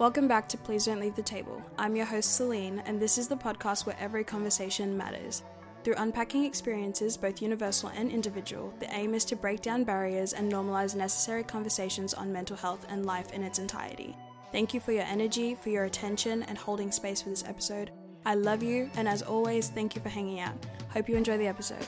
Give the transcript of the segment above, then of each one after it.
Welcome back to Please Don't Leave the Table. I'm your host, Celine, and this is the podcast where every conversation matters. Through unpacking experiences, both universal and individual, the aim is to break down barriers and normalize necessary conversations on mental health and life in its entirety. Thank you for your energy, for your attention, and holding space for this episode. I love you, and as always, thank you for hanging out. Hope you enjoy the episode.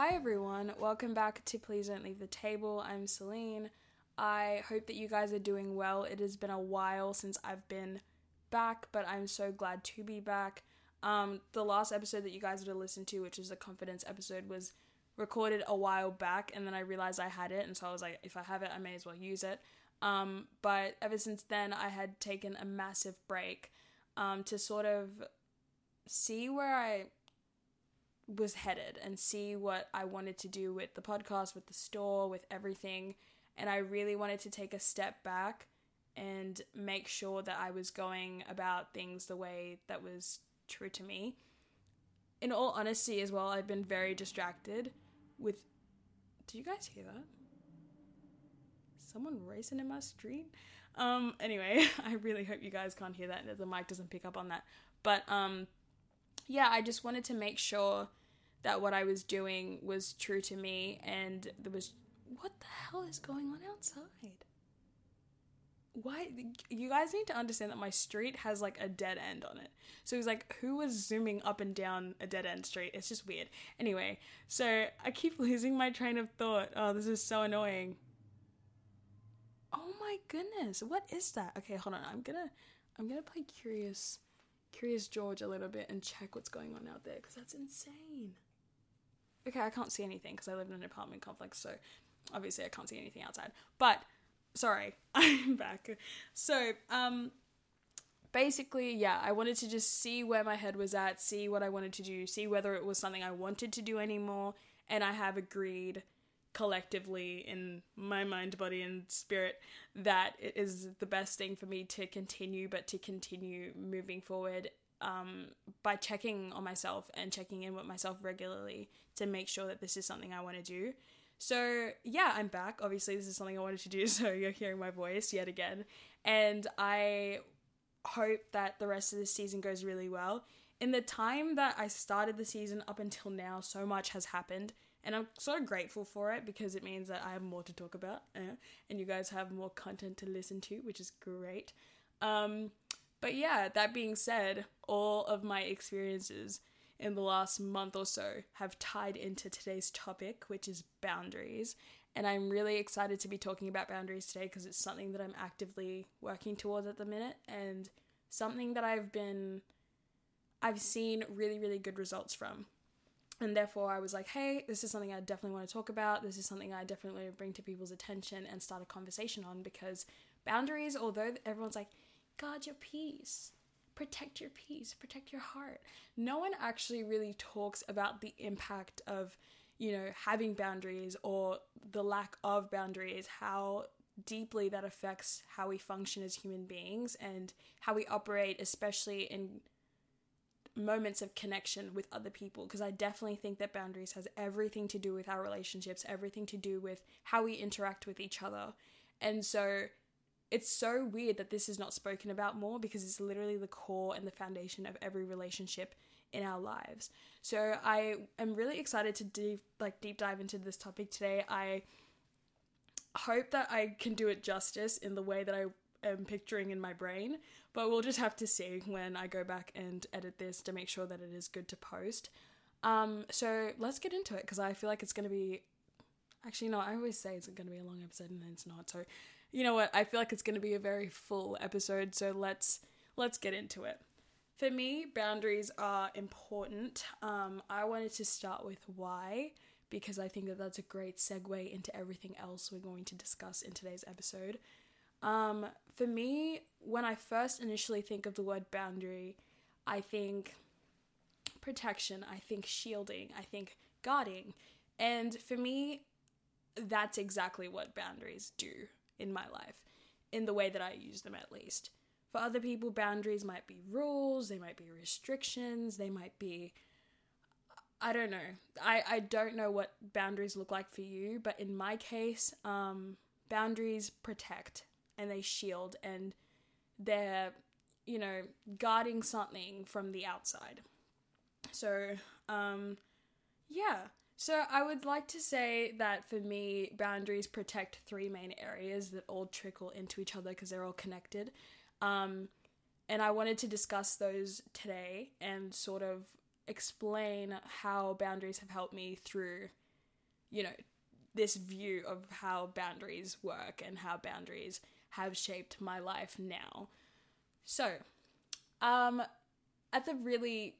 Hi everyone, welcome back to Please Don't Leave the Table. I'm Celine. I hope that you guys are doing well. It has been a while since I've been back, but I'm so glad to be back. Um, the last episode that you guys would have listened to, which is the confidence episode, was recorded a while back, and then I realized I had it, and so I was like, if I have it, I may as well use it. Um, but ever since then, I had taken a massive break um, to sort of see where I was headed and see what I wanted to do with the podcast, with the store, with everything. And I really wanted to take a step back and make sure that I was going about things the way that was true to me. In all honesty, as well, I've been very distracted with. Do you guys hear that? Someone racing in my street? Um, anyway, I really hope you guys can't hear that, that the mic doesn't pick up on that. But um, yeah, I just wanted to make sure that what I was doing was true to me and there was what the hell is going on outside? Why you guys need to understand that my street has like a dead end on it. So it was like who was zooming up and down a dead end street? It's just weird. Anyway, so I keep losing my train of thought. Oh, this is so annoying. Oh my goodness. What is that? Okay, hold on. I'm to I'm to play curious curious George a little bit and check what's going on out there cuz that's insane okay, I can't see anything because I live in an apartment complex, so obviously I can't see anything outside. But sorry, I'm back. So, um, basically, yeah, I wanted to just see where my head was at, see what I wanted to do, see whether it was something I wanted to do anymore, and I have agreed collectively in my mind, body, and spirit that it is the best thing for me to continue, but to continue moving forward um, by checking on myself and checking in with myself regularly to make sure that this is something I want to do. So, yeah, I'm back. Obviously, this is something I wanted to do, so you're hearing my voice yet again. And I hope that the rest of the season goes really well. In the time that I started the season up until now, so much has happened, and I'm so grateful for it because it means that I have more to talk about, uh, and you guys have more content to listen to, which is great. Um, but yeah, that being said, all of my experiences in the last month or so have tied into today's topic, which is boundaries. And I'm really excited to be talking about boundaries today because it's something that I'm actively working towards at the minute and something that I've been, I've seen really, really good results from. And therefore, I was like, hey, this is something I definitely want to talk about. This is something I definitely want to bring to people's attention and start a conversation on because boundaries, although everyone's like, guard your peace. Protect your peace, protect your heart. No one actually really talks about the impact of, you know, having boundaries or the lack of boundaries, how deeply that affects how we function as human beings and how we operate, especially in moments of connection with other people because I definitely think that boundaries has everything to do with our relationships, everything to do with how we interact with each other. And so it's so weird that this is not spoken about more because it's literally the core and the foundation of every relationship in our lives. So I am really excited to deep like deep dive into this topic today. I hope that I can do it justice in the way that I am picturing in my brain, but we'll just have to see when I go back and edit this to make sure that it is good to post. Um, so let's get into it because I feel like it's going to be actually no, I always say it's going to be a long episode and then it's not. So you know what? I feel like it's going to be a very full episode, so let's let's get into it. For me, boundaries are important. Um, I wanted to start with why because I think that that's a great segue into everything else we're going to discuss in today's episode. Um, for me, when I first initially think of the word boundary, I think protection, I think shielding, I think guarding. And for me, that's exactly what boundaries do in my life, in the way that I use them at least. For other people, boundaries might be rules, they might be restrictions, they might be. I don't know. I, I don't know what boundaries look like for you, but in my case, um, boundaries protect and they shield and they're, you know, guarding something from the outside. So, um, yeah. So I would like to say that for me, boundaries protect three main areas that all trickle into each other because they're all connected. Um, and I wanted to discuss those today and sort of explain how boundaries have helped me through, you know, this view of how boundaries work and how boundaries have shaped my life now. So, um, at the really,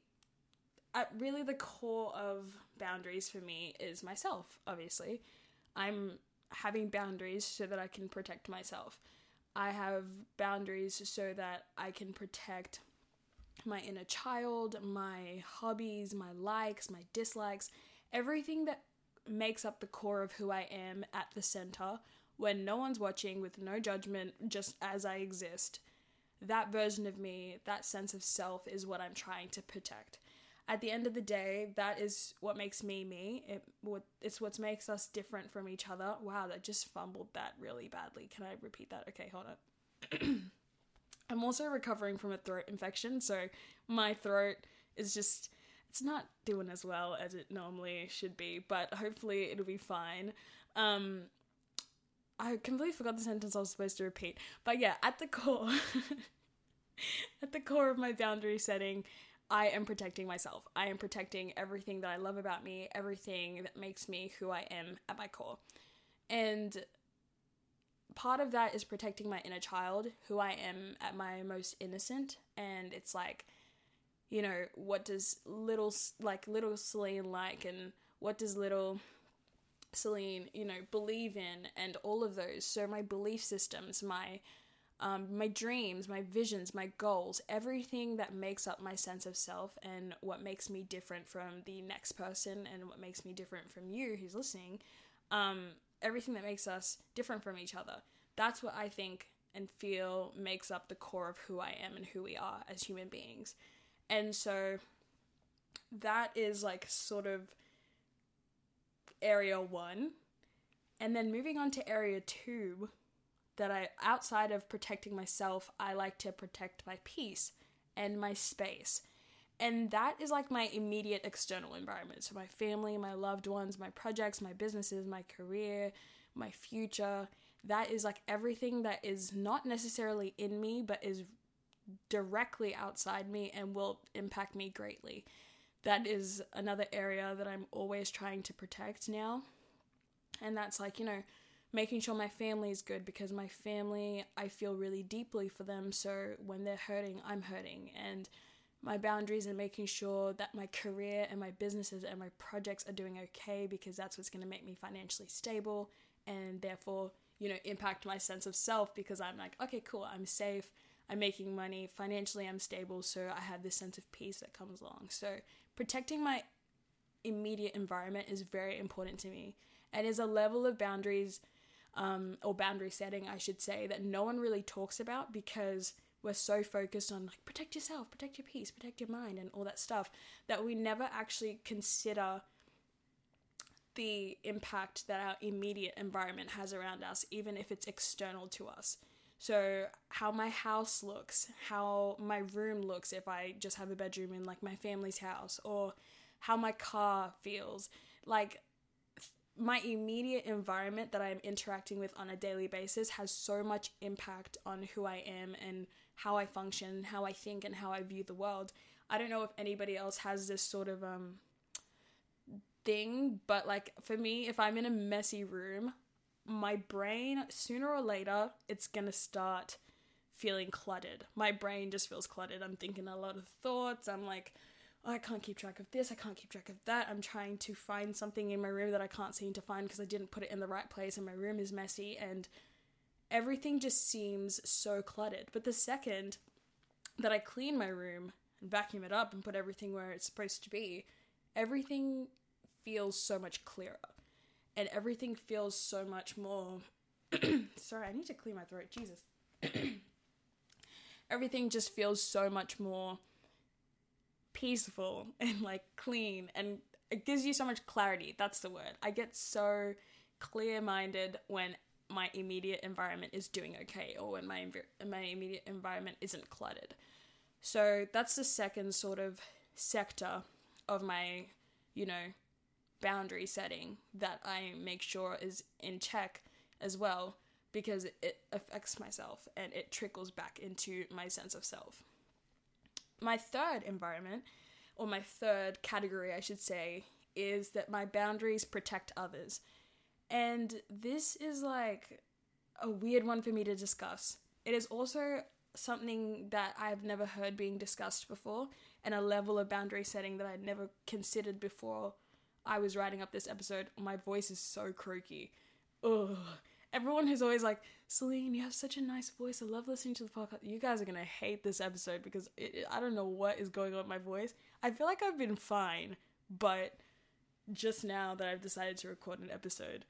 at really the core of boundaries for me is myself, obviously. I'm having boundaries so that I can protect myself. I have boundaries so that I can protect my inner child, my hobbies, my likes, my dislikes, everything that makes up the core of who I am at the center when no one's watching with no judgment, just as I exist. That version of me, that sense of self, is what I'm trying to protect. At the end of the day, that is what makes me me. It what it's what makes us different from each other. Wow, that just fumbled that really badly. Can I repeat that? Okay, hold on. I'm also recovering from a throat infection, so my throat is just it's not doing as well as it normally should be, but hopefully it'll be fine. Um, I completely forgot the sentence I was supposed to repeat. But yeah, at the core, at the core of my boundary setting, I am protecting myself. I am protecting everything that I love about me, everything that makes me who I am at my core. And part of that is protecting my inner child, who I am at my most innocent. And it's like, you know, what does little like little Celine like and what does little Celine, you know, believe in and all of those. So my belief systems, my um, my dreams, my visions, my goals, everything that makes up my sense of self and what makes me different from the next person and what makes me different from you who's listening, um, everything that makes us different from each other. That's what I think and feel makes up the core of who I am and who we are as human beings. And so that is like sort of area one. And then moving on to area two, that I, outside of protecting myself, I like to protect my peace and my space. And that is like my immediate external environment. So, my family, my loved ones, my projects, my businesses, my career, my future. That is like everything that is not necessarily in me, but is directly outside me and will impact me greatly. That is another area that I'm always trying to protect now. And that's like, you know, making sure my family is good because my family, I feel really deeply for them. So when they're hurting, I'm hurting. And my boundaries and making sure that my career and my businesses and my projects are doing okay because that's what's going to make me financially stable and therefore, you know, impact my sense of self because I'm like, okay, cool, I'm safe. I'm making money, financially I'm stable, so I have this sense of peace that comes along. So protecting my immediate environment is very important to me and is a level of boundaries um, or boundary setting, I should say, that no one really talks about because we're so focused on like protect yourself, protect your peace, protect your mind, and all that stuff that we never actually consider the impact that our immediate environment has around us, even if it's external to us. So, how my house looks, how my room looks if I just have a bedroom in like my family's house, or how my car feels. Like, my immediate environment that I'm interacting with on a daily basis has so much impact on who I am and how I function, how I think, and how I view the world. I don't know if anybody else has this sort of um thing, but like for me, if I'm in a messy room, my brain, sooner or later, it's gonna start feeling cluttered. My brain just feels cluttered. I'm thinking a lot of thoughts. I'm like, oh, I can't keep track of this. I can't keep track of that. I'm trying to find something in my room that I can't seem to find because I didn't put it in the right place and my room is messy and everything just seems so cluttered. But the second that I clean my room and vacuum it up and put everything where it's supposed to be, everything feels so much clearer and everything feels so much more. Sorry, I need to clear my throat. Jesus. everything just feels so much more peaceful and like clean and it gives you so much clarity. That's the word. I get so clear minded when my immediate environment is doing okay or when my env- my immediate environment isn't cluttered. So that's the second sort of sector of my, you know, boundary setting that I make sure is in check as well because it affects myself and it trickles back into my sense of self. My third environment, or my third category, I should say, is that my boundaries protect others. And this is like a weird one for me to discuss. It is also something that I've never heard being discussed before, and a level of boundary setting that I'd never considered before I was writing up this episode. My voice is so croaky. Ugh. Everyone who's always like, Celine, you have such a nice voice. I love listening to the podcast. You guys are gonna hate this episode because it, I don't know what is going on with my voice. I feel like I've been fine, but just now that I've decided to record an episode,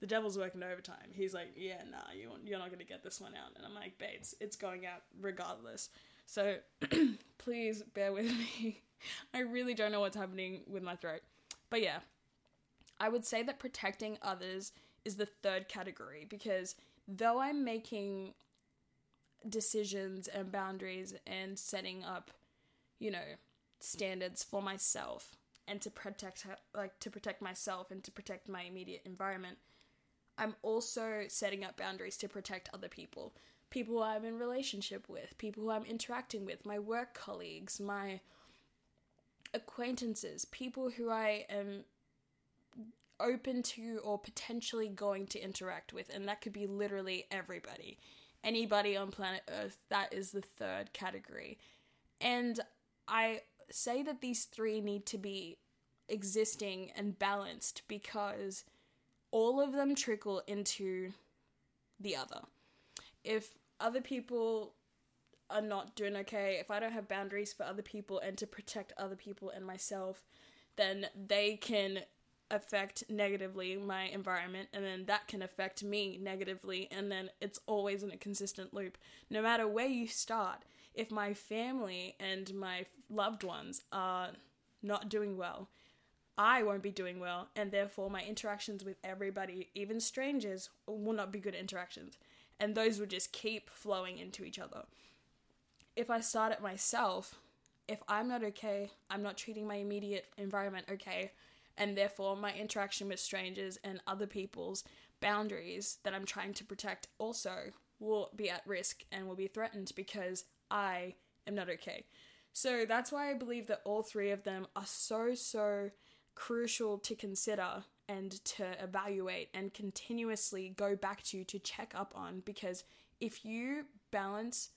the devil's working overtime. He's like, yeah, nah, you, you're not gonna get this one out. And I'm like, babes, it's going out regardless. So please bear with me. I really don't know what's happening with my throat. But yeah, I would say that protecting others is the third category because though I'm making decisions and boundaries and setting up, you know, standards for myself and to protect like to protect myself and to protect my immediate environment I'm also setting up boundaries to protect other people. People I'm in relationship with, people who I'm interacting with, my work colleagues, my acquaintances, people who I am open to or potentially going to interact with, and that could be literally everybody. Anybody on planet Earth, that is the third category. And I say that these three need to be existing and balanced because all of them trickle into the other. If other people are not doing okay, if I don't have boundaries for other people and to protect other people and myself, then they can affect negatively my environment and then that can affect me negatively and then it's always in a consistent loop no matter where you start if my family and my loved ones are not doing well I won't be doing well, and therefore my interactions with everybody, even strangers, will not be good interactions. And those will just keep flowing into each other. If I start it myself, if I'm not okay, I'm not treating my immediate environment okay, and therefore my interaction with strangers and other people's boundaries that I'm trying to protect also will be at risk and will be threatened because I am not okay. So that's why I believe that all three of them are so, so crucial to consider and to evaluate and continuously go back to to check up on because if you balance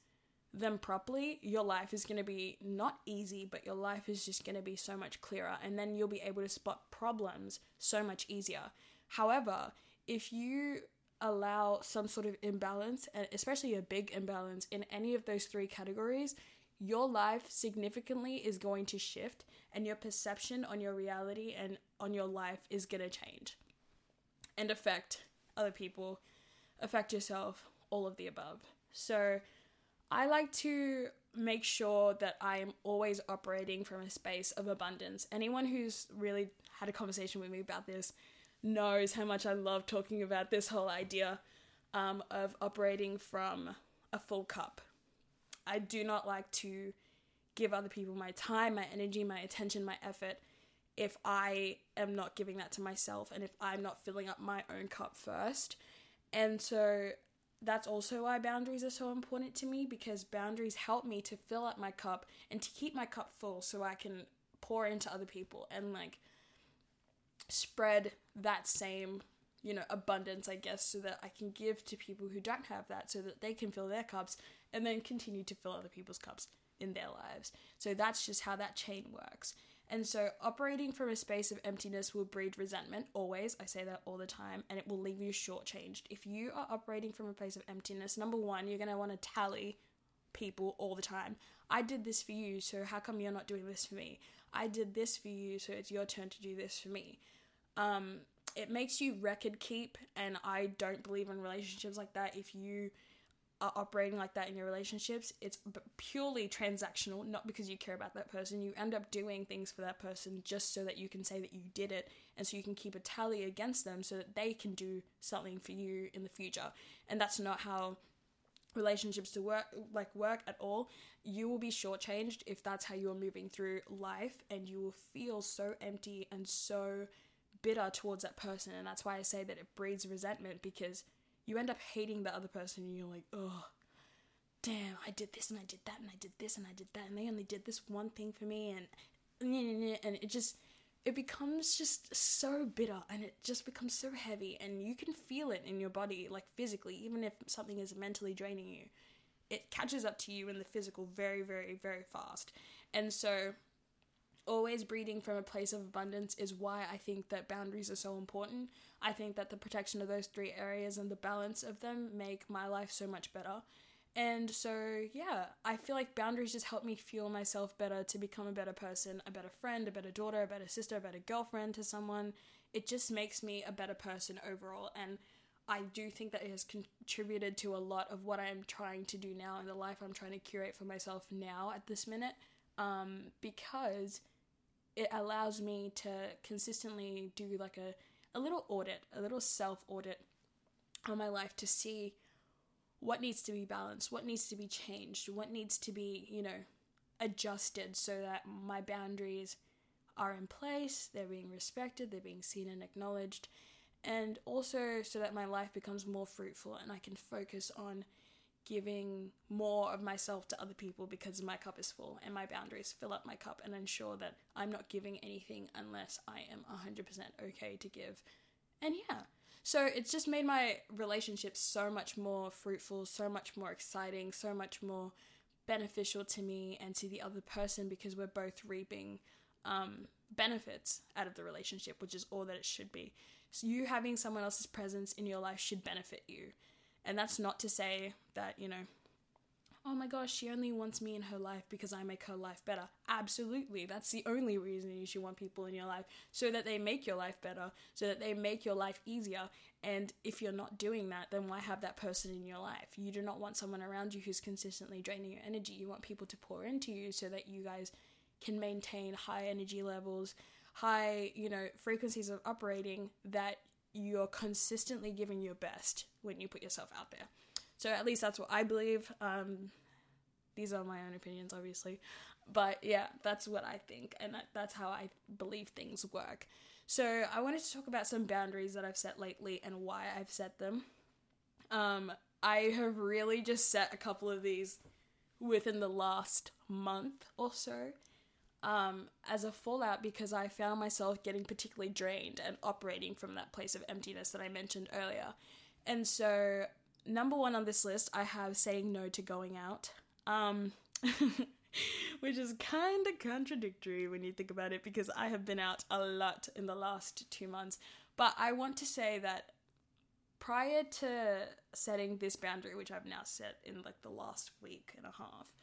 them properly, your life is going to be not easy, but your life is just going to be so much clearer, and then you'll be able to spot problems so much easier. However, if you allow some sort of imbalance, and especially a big imbalance in any of those three categories, your life significantly is going to shift and your perception on your reality and on your life is going to change and affect other people, affect yourself, all of the above. So, I like to make sure that I am always operating from a space of abundance. Anyone who's really had a conversation with me about this knows how much I love talking about this whole idea um, of operating from a full cup I do not like to give other people my time, my energy, my attention, my effort if I am not giving that to myself and if I'm not filling up my own cup first. And so that's also why boundaries are so important to me because boundaries help me to fill up my cup and to keep my cup full so I can pour into other people and like spread that same you know abundance i guess so that i can give to people who don't have that so that they can fill their cups and then continue to fill other people's cups in their lives. So that's just how that chain works. And so, operating from a space of emptiness will breed resentment, always. I say that all the time, and it will leave you shortchanged. If you are operating from a place of emptiness, number one, you're going to want to tally people all the time. I did this for you, so how come you're not doing this for me? I did this for you, so it's your turn to do this for me. Um, it makes you record keep, and I don't believe in relationships like that. If you are operating like that in your relationships, it's purely transactional, not because you care about that person. You end up doing things for that person just so that you can say that you did it and so you can keep a tally against them so that they can do something for you in the future. And that's not how relationships to work like work at all. You will be shortchanged if that's how you're moving through life and you will feel so empty and so bitter towards that person. And that's why i say that it breeds resentment because you end up hating the other person and you're like oh damn i did this and i did that and i did this and i did that. And they only did this one thing for me and and it just it becomes just so bitter and it just becomes so heavy and you can feel it in your body like physically even if something is mentally draining you. It catches up to you in the physical very very very fast. And so always breeding from a place of abundance is why I think that boundaries are so important. I think that the protection of those three areas and the balance of them make my life so much better. And so, yeah, I feel like boundaries just help me fuel myself better to become a better person, a better friend, a better daughter, a better sister, a better girlfriend to someone. It just makes me a better person overall. And I do think that it has contributed to a lot of what I'm trying to do now in the life I'm trying to curate for myself now at this minute. Um, because it allows me to consistently do like a, a little audit, a little self audit on my life to see what needs to be balanced, what needs to be changed, what needs to be, you know, adjusted so that my boundaries are in place, they're being respected, they're being seen and acknowledged, and also so that my life becomes more fruitful and I can focus on giving more of myself to other people because my cup is full and my boundaries fill up my cup and ensure that I'm not giving anything unless I am 100% okay to give. And yeah, so it's just made my relationship so much more fruitful, so much more exciting, so much more beneficial to me and to the other person because we're both reaping um, benefits out of the relationship, which is all that it should be. So, you having someone else's presence in your life should benefit you. And that's not to say that, you know, oh my gosh, she only wants me in her life because I make her life better. Absolutely. That's the only reason you should want people in your life so that they make your life better, so that they make your life easier. And if you're not doing that, then why have that person in your life? You do not want someone around you who's consistently draining your energy. You want people to pour into you so that you guys can maintain high energy levels, high, you know, frequencies of operating that you're consistently giving your best when you put yourself out there. So at least that's what I believe. Um, these are my own opinions, obviously, but yeah, that's what I think, and that's how I believe things work. So I wanted to talk about some boundaries that I've set lately and why I've set them. Um, I have really just set a couple of these within the last month or so. Um, as a fallout because I found myself getting particularly drained and operating from that place of emptiness that I mentioned earlier. And so number one on this list, I have saying no to going out. Um, which is kind of contradictory when you think about it because I have been out a lot in the last two months. But I want to say that prior to setting this boundary, which I've now set in like the last week and a half,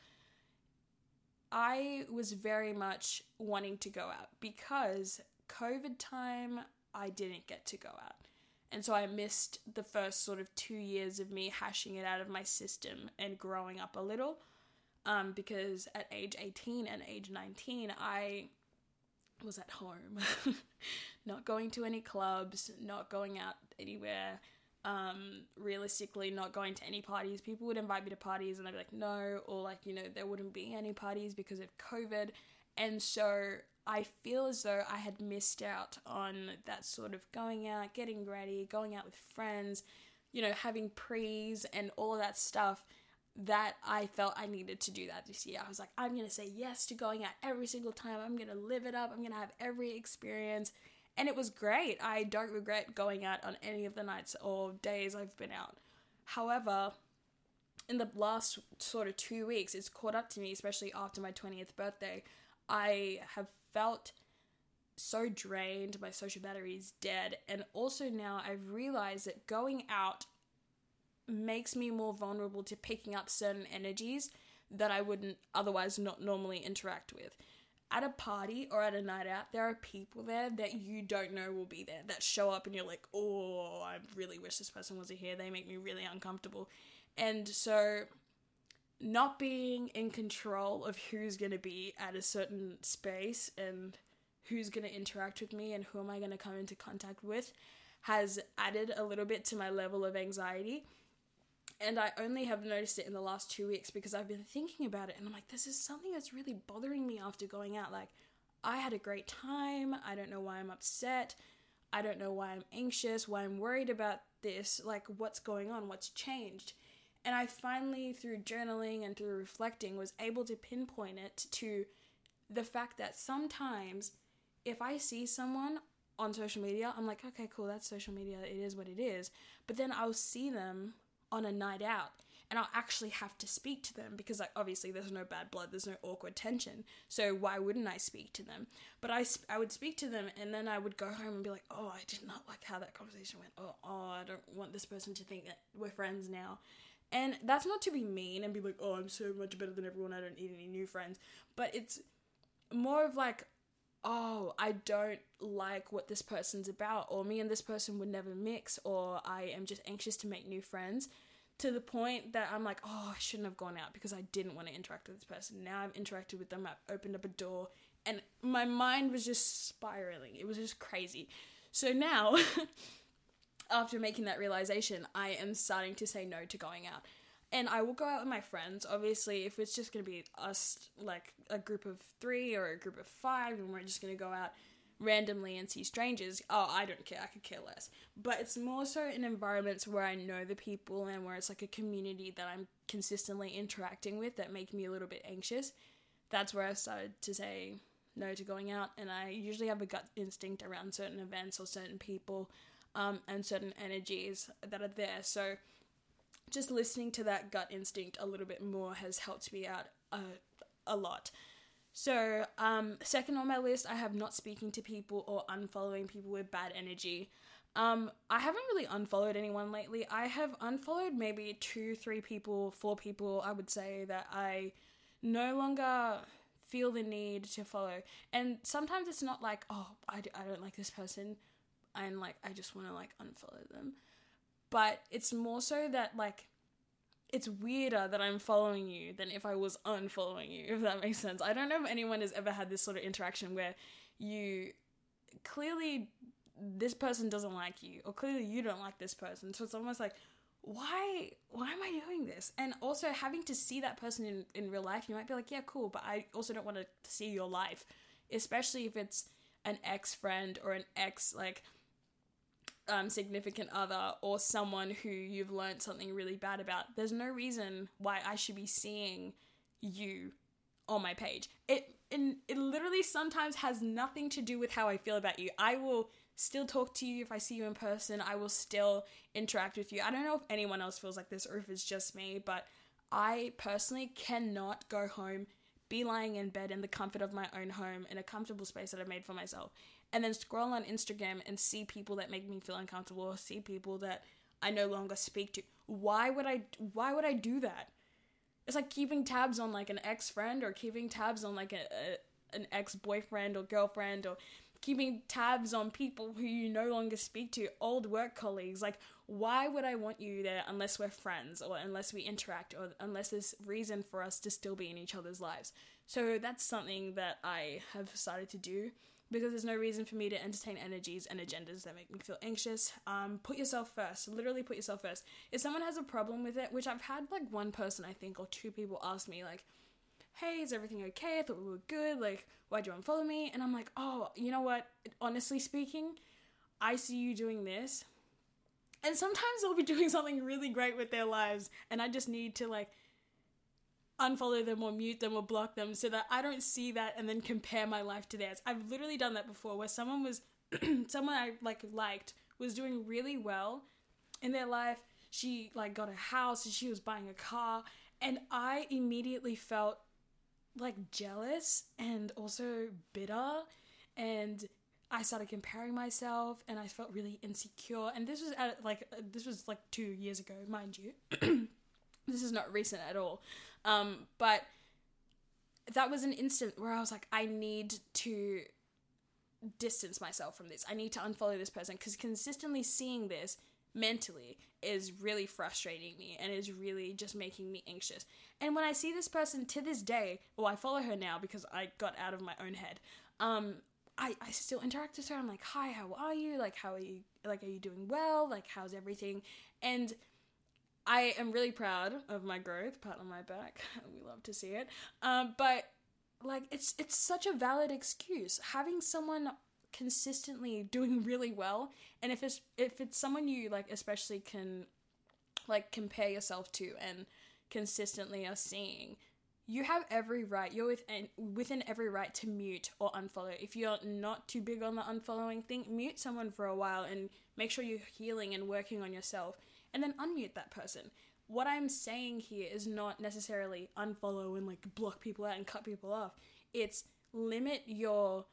I was very much wanting to go out because COVID time, I didn't get to go out. And so I missed the first sort of two years of me hashing it out of my system and growing up a little. Um, because at age 18 and age 19, I was at home, not going to any clubs, not going out anywhere. Um, realistically, not going to any parties. People would invite me to parties and I'd be like, no, or like, you know, there wouldn't be any parties because of COVID. And so I feel as though I had missed out on that sort of going out, getting ready, going out with friends, you know, having prees and all of that stuff that I felt I needed to do that this year. I was like, I'm going to say yes to going out every single time. I'm going to live it up. I'm going to have every experience. And it was great. I don't regret going out on any of the nights or days I've been out. However, in the last sort of two weeks, it's caught up to me, especially after my 20th birthday. I have felt so drained, my social battery is dead, and also now I've realized that going out makes me more vulnerable to picking up certain energies that I wouldn't otherwise not normally interact with. At a party or at a night out, there are people there that you don't know will be there that show up and you're like, oh, I really wish this person wasn't here. They make me really uncomfortable. And so not being in control of who's going to be at a certain space and who's going to interact with me and who am I going to come into contact with has added a little bit to my level of anxiety. And I only have noticed it in the last two weeks because I've been thinking about it and I'm like, this is something that's really bothering me after going out. Like, I had a great time. I don't know why I'm upset. I don't know why I'm anxious, why I'm worried about this, like what's going on, what's changed. And I finally, through journaling and through reflecting, was able to pinpoint it to the fact that sometimes if I see someone on social media, I'm like, okay, cool, that's social media, it is what it is. But then I'll see them on a night out and I'll actually have to speak to them because like obviously there's no bad blood, there's no awkward tension. So why wouldn't I speak to them? But I I would speak to them and then I would go home and be like, "Oh, I did not like how that conversation went. Oh, oh, I don't want this person to think that we're friends now." And that's not to be mean and be like, "Oh, I'm so much better than everyone. I don't need any new friends." But it's more of like, "Oh, I don't like what this person's about or me and this person would never mix or I am just anxious to make new friends." To the point that I'm like, oh, I shouldn't have gone out because I didn't want to interact with this person. Now I've interacted with them, I've opened up a door, and my mind was just spiraling. It was just crazy. So now, after making that realization, I am starting to say no to going out. And I will go out with my friends. Obviously, if it's just going to be us, like a group of three or a group of five, and we're just going to go out, randomly and see strangers, oh, I don't care, I could care less. But it's more so in environments where I know the people and where it's like a community that I'm consistently interacting with that make me a little bit anxious. That's where I started to say no to going out, and I usually have a gut instinct around certain events or certain people um, and certain energies that are there. So just listening to that gut instinct a little bit more has helped me out a, a lot. So, um, second on my list, I have not speaking to people or unfollowing people with bad energy. Um, I haven't really unfollowed anyone lately. I have unfollowed maybe two, three people, four people, I would say, that I no longer feel the need to follow. And sometimes it's not like, oh, I, I don't like this person, and like, I just want to like unfollow them. But it's more so that, like, it's weirder that I'm following you than if I was unfollowing you, if that makes sense. I don't know if anyone has ever had this sort of interaction where you clearly this person doesn't like you or clearly you don't like this person. So it's almost like why why am I doing this? And also having to see that person in, in real life, you might be like, yeah, cool, but I also don't want to see your life. Especially if it's an ex friend or an ex like um, significant other or someone who you've learned something really bad about, there's no reason why I should be seeing you on my page. It and it literally sometimes has nothing to do with how I feel about you. I will still talk to you if I see you in person. I will still interact with you. I don't know if anyone else feels like this or if it's just me, but I personally cannot go home, be lying in bed in the comfort of my own home in a comfortable space that I've made for myself and then scroll on Instagram and see people that make me feel uncomfortable or see people that I no longer speak to. Why would I why would I do that? It's like keeping tabs on like an ex-friend or keeping tabs on like a, a an ex-boyfriend or girlfriend or keeping tabs on people who you no longer speak to, old work colleagues. Like, why would I want you there unless we're friends or unless we interact or unless there's reason for us to still be in each other's lives? So that's something that I have started to do because there's no reason for me to entertain energies and agendas that make me feel anxious. Um, put yourself first. Literally put yourself first. If someone has a problem with it, which I've had like one person I think or two people ask me like, "Hey, is everything okay? I thought we were good. Like, why'd you unfollow me?" And I'm like, "Oh, you know what? Honestly speaking, I see you doing this." And sometimes they'll be doing something really great with their lives, and I just need to like unfollow them or mute them or block them so that I don't see that and then compare my life to theirs. I've literally done that before where someone was someone I like liked was doing really well in their life. She like got a house and she was buying a car and I immediately felt like jealous and also bitter and I started comparing myself and I felt really insecure and this was at like this was like 2 years ago, mind you. this is not recent at all. Um, but that was an instant where I was like, I need to distance myself from this. I need to unfollow this person because consistently seeing this mentally is really frustrating me and is really just making me anxious. And when I see this person to this day, well, I follow her now because I got out of my own head. Um, I, I still interact with her. I'm like, hi, how are you? Like, how are you? Like, are you doing well? Like, how's everything? And I am really proud of my growth. Pat on my back. we love to see it. Um, but like, it's it's such a valid excuse. Having someone consistently doing really well, and if it's if it's someone you like, especially can like compare yourself to and consistently are seeing you have every right you're within within every right to mute or unfollow if you're not too big on the unfollowing thing mute someone for a while and make sure you're healing and working on yourself and then unmute that person. What i'm saying here is not necessarily unfollow and like block people out and cut people off. It's limit your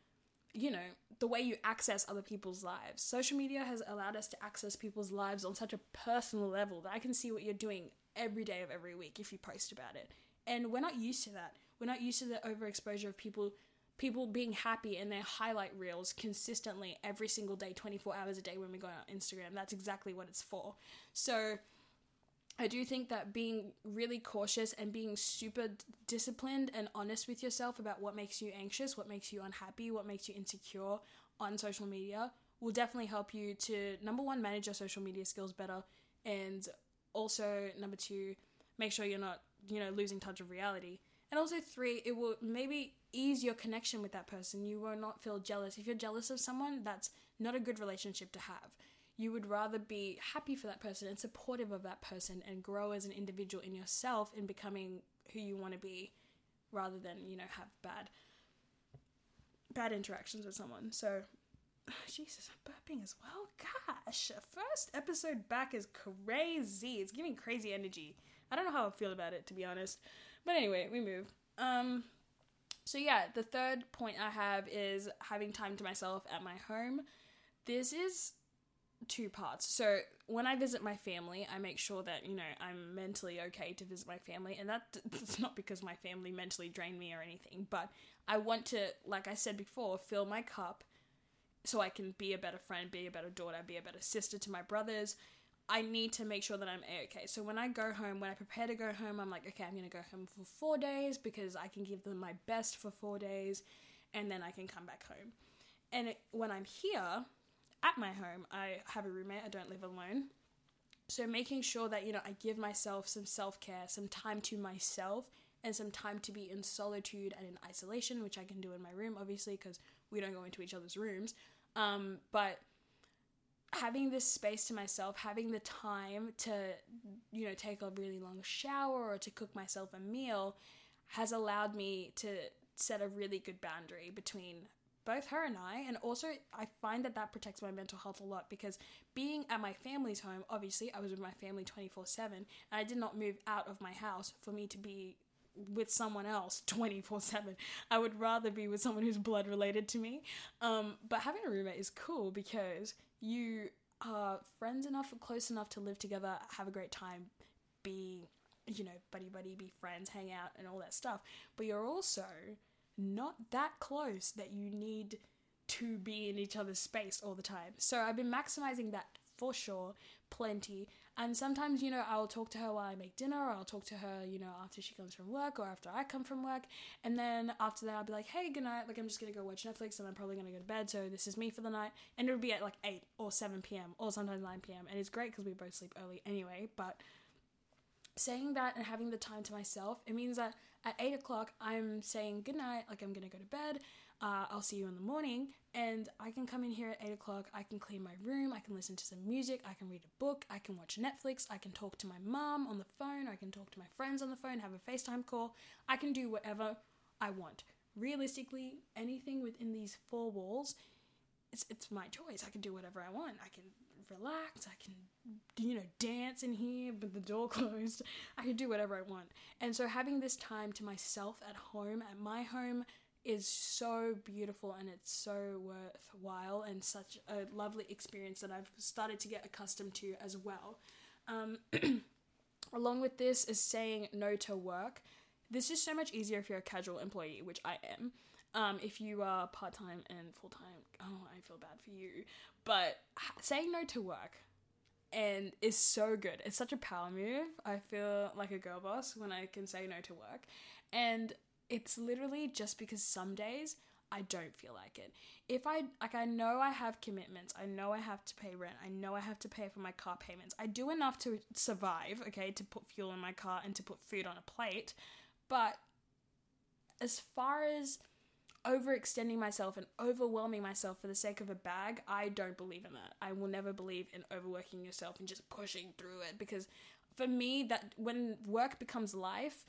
you know the way you access other people's lives. Social media has allowed us to access people's lives on such a personal level that i can see what you're doing every day of every week if you post about it. And we're not used to that. We're not used to the overexposure of people people being happy in their highlight reels consistently every single day 24 hours a day when we go on Instagram. That's exactly what it's for. So I do think that being really cautious and being super disciplined and honest with yourself about what makes you anxious, what makes you unhappy, what makes you insecure on social media will definitely help you to number one manage your social media skills better and also number two make sure you're not you know, losing touch of reality. And also, three, it will maybe ease your connection with that person. You will not feel jealous. If you're jealous of someone, that's not a good relationship to have. You would rather be happy for that person and supportive of that person and grow as an individual in yourself in becoming who you want to be rather than, you know, have bad bad interactions with someone. So Jesus, I'm burping as well. Gosh, first episode back is crazy. It's giving crazy energy. I don't know how I feel about it to be honest. But anyway, we move. Um so yeah, the third point I have is having time to myself at my home. This is two parts. So when I visit my family, I make sure that, you know, I'm mentally okay to visit my family. And that's not because my family mentally drain me or anything, but I want to, like I said before, fill my cup so I can be a better friend, be a better daughter, be a better sister to my brothers, I need to make sure that I'm okay. So when I go home, when I prepare to go home, I'm like, okay, I'm gonna go home for four days because I can give them my best for four days, and then I can come back home. And it, when I'm here at my home, I have a roommate. I don't live alone. So making sure that you know I give myself some self care, some time to myself, and some time to be in solitude and in isolation, which I can do in my room, obviously, because we don't go into each other's rooms. Um, but having this space to myself, having the time to, you know, take a really long shower or to cook myself a meal has allowed me to set a really good boundary between both her and I. And also, I find that that protects my mental health a lot because being at my family's home, obviously, I was with my family 24 7, and I did not move out of my house for me to be with someone else 24 7. I would rather be with someone who's blood related to me. Um, but having a roommate is cool because you are friends enough, close enough to live together, have a great time, be, you know, buddy buddy, be friends, hang out, and all that stuff. But you're also not that close that you need to be in each other's space all the time. So I've been maximizing that for sure, plenty. And sometimes, you know, I'll talk to her while I make dinner, or I'll talk to her, you know, after she comes from work or after I come from work. And then after that, I'll be like, hey, good night. Like, I'm just gonna go watch Netflix and I'm probably gonna go to bed. So this is me for the night. And it'll be at like 8 or 7 p.m. or sometimes 9 p.m. And it's great because we both sleep early anyway. But saying that and having the time to myself, it means that at 8 o'clock, I'm saying good night, like I'm gonna go to bed. Uh, I'll see you in the morning, and I can come in here at 8 o'clock. I can clean my room, I can listen to some music, I can read a book, I can watch Netflix, I can talk to my mom on the phone, I can talk to my friends on the phone, have a FaceTime call. I can do whatever I want. Realistically, anything within these four walls, it's, it's my choice. I can do whatever I want. I can relax, I can, you know, dance in here with the door closed. I can do whatever I want. And so having this time to myself at home, at my home, is so beautiful and it's so worthwhile and such a lovely experience that I've started to get accustomed to as well. Um, along with this is saying no to work. This is so much easier if you're a casual employee, which I am. Um, if you are part time and full time, oh, I feel bad for you. But saying no to work and is so good. It's such a power move. I feel like a girl boss when I can say no to work. And it's literally just because some days I don't feel like it. If I like I know I have commitments, I know I have to pay rent, I know I have to pay for my car payments. I do enough to survive, okay, to put fuel in my car and to put food on a plate. But as far as overextending myself and overwhelming myself for the sake of a bag, I don't believe in that. I will never believe in overworking yourself and just pushing through it because for me that when work becomes life,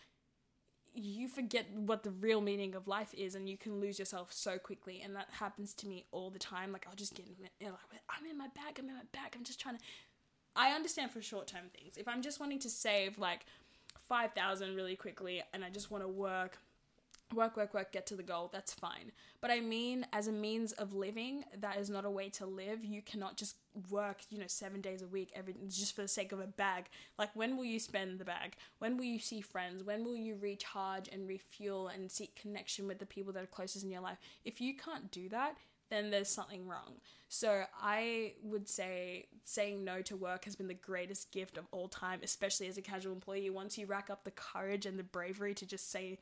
you forget what the real meaning of life is and you can lose yourself so quickly. And that happens to me all the time. Like i'll just get in you know, i'm in my bag i'm in my bag i'm just trying to i understand for short-term things. If i'm just wanting to save like 5000 really quickly and i just want to work work, work, work, get to the goal, that's fine. But I mean, as a means of living, that is not a way to live. You cannot just work, you know, seven days a week, every just for the sake of a bag. Like, when will you spend the bag? When will you see friends? When will you recharge and refuel and seek connection with the people that are closest in your life? If you can't do that, then there's something wrong. So I would say saying no to work has been the greatest gift of all time, especially as a casual employee. Once you rack up the courage and the bravery to just say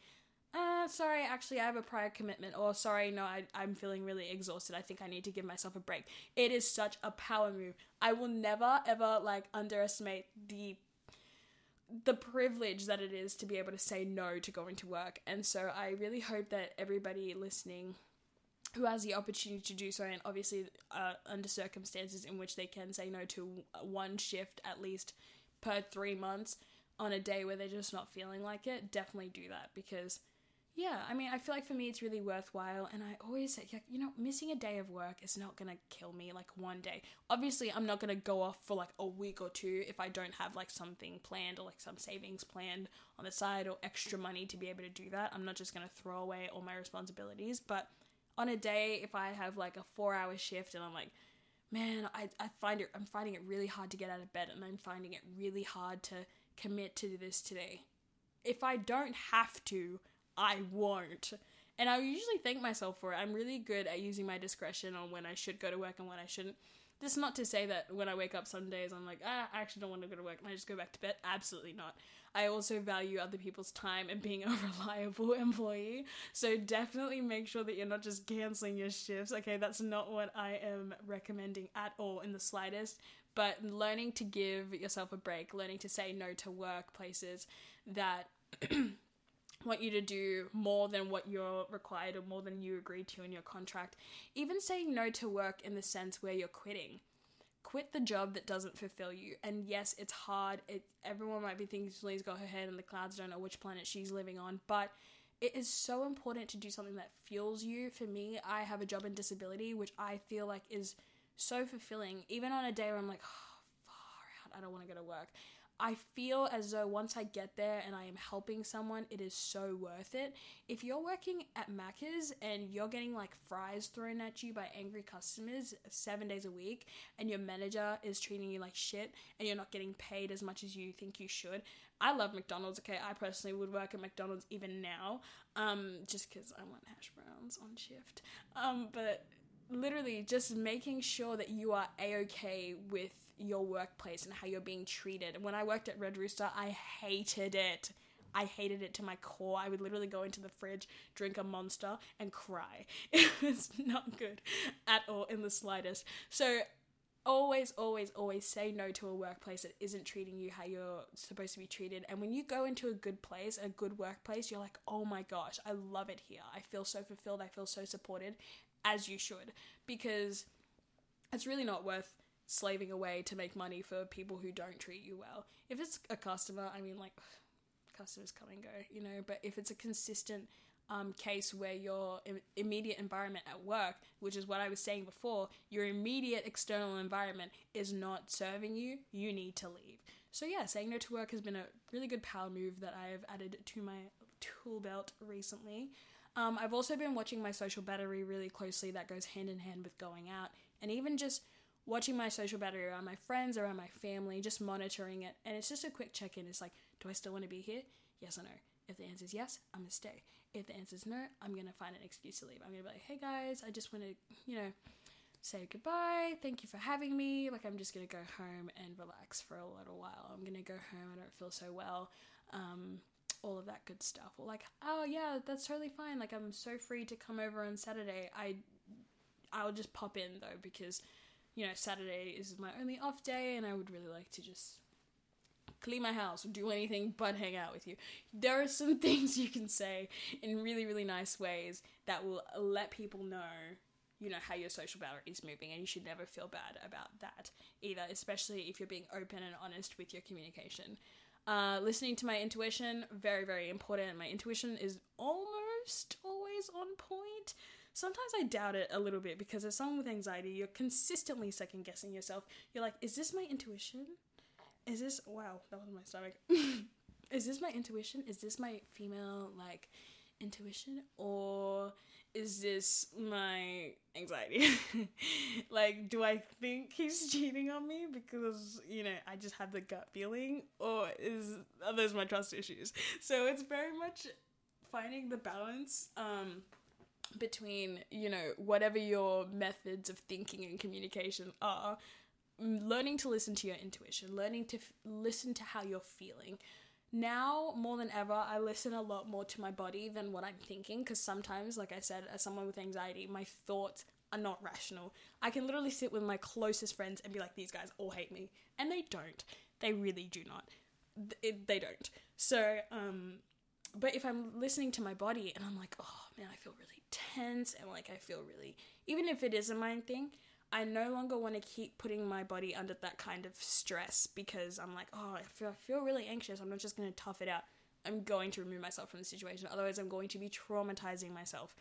uh, sorry, actually, I have a prior commitment, or sorry, no, I, I'm feeling really exhausted. I think I need to give myself a break. It is such a power move. I will never, ever, like, underestimate the the privilege that it is to be able to say no to going to work. And so I really hope that everybody listening who has the opportunity to do so, and obviously uh, under circumstances in which they can say no to one shift at least per three months on a day where they're just not feeling like it, definitely do that because yeah, I mean, I feel like for me it's really worthwhile, and I always say, you know, missing a day of work is not gonna kill me like one day. Obviously, I'm not gonna go off for like a week or two if I don't have like something planned or like some savings planned on the side or extra money to be able to do that. I'm not just gonna throw away all my responsibilities, but on a day, if I have like a four hour shift and I'm like, man, I, I find it, I'm finding it really hard to get out of bed and I'm finding it really hard to commit to this today. If I don't have to, I won't. And I usually thank myself for it. I'm really good at using my discretion on when I should go to work and when I shouldn't. This is not to say that when I wake up some days I'm like, ah, I actually don't want to go to work and I just go back to bed. Absolutely not. I also value other people's time and being a reliable employee. So definitely make sure that you're not just canceling your shifts. Okay, that's not what I am recommending at all in the slightest. But learning to give yourself a break, learning to say no to workplaces that want you to do more than what you're required or more than you agreed to in your contract. Even saying no to work in the sense where you're quitting. Quit the job that doesn't fulfill you. And yes, it's hard. It everyone might be thinking Celine's got her head in the clouds, don't know which planet she's living on, but it is so important to do something that fuels you. For me, I have a job in disability, which I feel like is so fulfilling. Even on a day where I'm like, oh, far out, I don't want to go to work. I feel as though once I get there and I am helping someone, it is so worth it. If you're working at Macca's and you're getting like fries thrown at you by angry customers seven days a week, and your manager is treating you like shit, and you're not getting paid as much as you think you should, I love McDonald's. Okay, I personally would work at McDonald's even now, um, just because I want hash browns on shift. Um, but literally just making sure that you are a okay with your workplace and how you're being treated. When I worked at Red Rooster, I hated it. I hated it to my core. I would literally go into the fridge, drink a monster, and cry. It was not good at all in the slightest. So, always, always, always say no to a workplace that isn't treating you how you're supposed to be treated. And when you go into a good place, a good workplace, you're like, oh my gosh, I love it here. I feel so fulfilled. I feel so supported, as you should, because it's really not worth slaving away to make money for people who don't treat you well. If it's a customer, I mean, like, customers come and go, you know, but if it's a consistent um, case where your Im- immediate environment at work, which is what I was saying before, your immediate external environment is not serving you, you need to leave. So, yeah, saying no to work has been a really good power move that I have added to my tool belt recently. Um, I've also been watching my social battery really closely, that goes hand in hand with going out, and even just watching my social battery around my friends, around my family, just monitoring it. And it's just a quick check in. It's like, do I still want to be here? Yes or no? If the answer is yes, I'm gonna stay. If the answer is no, I'm gonna find an excuse to leave. I'm gonna be like, hey guys, I just want to, you know, say goodbye. Thank you for having me. Like, I'm just gonna go home and relax for a little while. I'm gonna go home. I don't feel so well. Um, all of that good stuff. Or like, oh yeah, that's totally fine. Like I'm so free to come over on Saturday. I I'll just pop in though because you know Saturday is my only off day, and I would really like to just clean my house or do anything but hang out with you. There are some things you can say in really really nice ways that will let people know you know how your social battery is moving and you should never feel bad about that either especially if you're being open and honest with your communication. Uh, listening to my intuition very very important. My intuition is almost always on point sometimes i doubt it a little bit because as someone with anxiety you're consistently second guessing yourself you're like is this my intuition is this wow that was my stomach is this my intuition is this my female like intuition or is this my anxiety? like, do I think he's cheating on me because, you know, I just have the gut feeling? Or is are those my trust issues? So it's very much finding the balance um, between, you know, whatever your methods of thinking and communication are, learning to listen to your intuition, learning to f- listen to how you're feeling. Now more than ever i listen a lot more to my body than what i'm thinking because sometimes like i said as someone with anxiety my thoughts are not rational. I can literally sit with my closest friends and be like these guys all hate me and they don't. They really do not. It, they don't. So um but if i'm listening to my body and i'm like oh man i feel really tense and like i feel really even if it is a mind thing I no longer want to keep putting my body under that kind of stress because I'm like, oh, I feel, I feel really anxious. I'm not just going to tough it out. I'm going to remove myself from the situation. Otherwise, I'm going to be traumatizing myself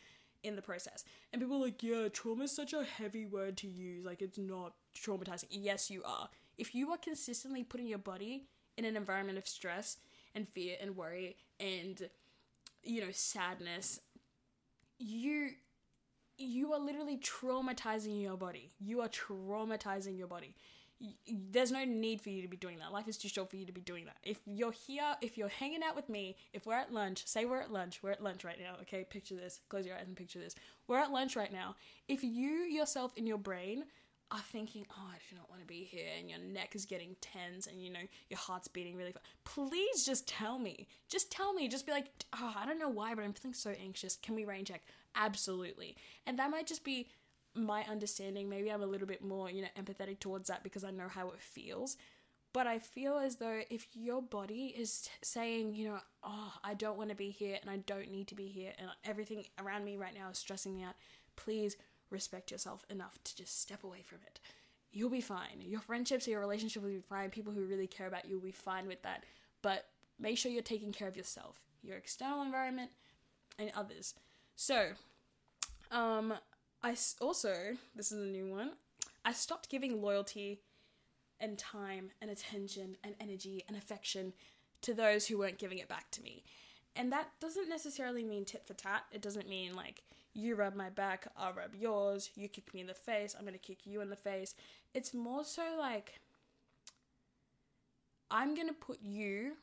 in the process. And people are like, yeah, trauma is such a heavy word to use. Like, it's not traumatizing. Yes, you are. If you are consistently putting your body in an environment of stress and fear and worry and, you know, sadness, you you are literally traumatizing your body. You are traumatizing your body. There's no need for you to be doing that. Life is too short for you to be doing that. If you're here, if you're hanging out with me, if we're at lunch, say we're at lunch, we're at lunch right now, okay? Picture this. Close your eyes and picture this. We're at lunch right now. If you yourself in your brain are thinking, oh, I do not want to be here, and your neck is getting tense, and you know, your heart's beating really fast, please just tell me. Just tell me. Just be like, oh, I don't know why, but I'm feeling so anxious. Can we rain check? Absolutely. And that might just be my understanding. Maybe I'm a little bit more, you know, empathetic towards that because I know how it feels. But I feel as though if your body is saying, you know, oh, I don't want to be here and I don't need to be here and everything around me right now is stressing me out, please respect yourself enough to just step away from it. You'll be fine. Your friendships or your relationship will be fine. People who really care about you will be fine with that. But make sure you're taking care of yourself, your external environment, and others. So, um, I also, this is a new one, I stopped giving loyalty and time and attention and energy and affection to those who weren't giving it back to me. And that doesn't necessarily mean tit for tat. It doesn't mean like you rub my back, I'll rub yours, you kick me in the face, I'm gonna kick you in the face. It's more so like I'm gonna put you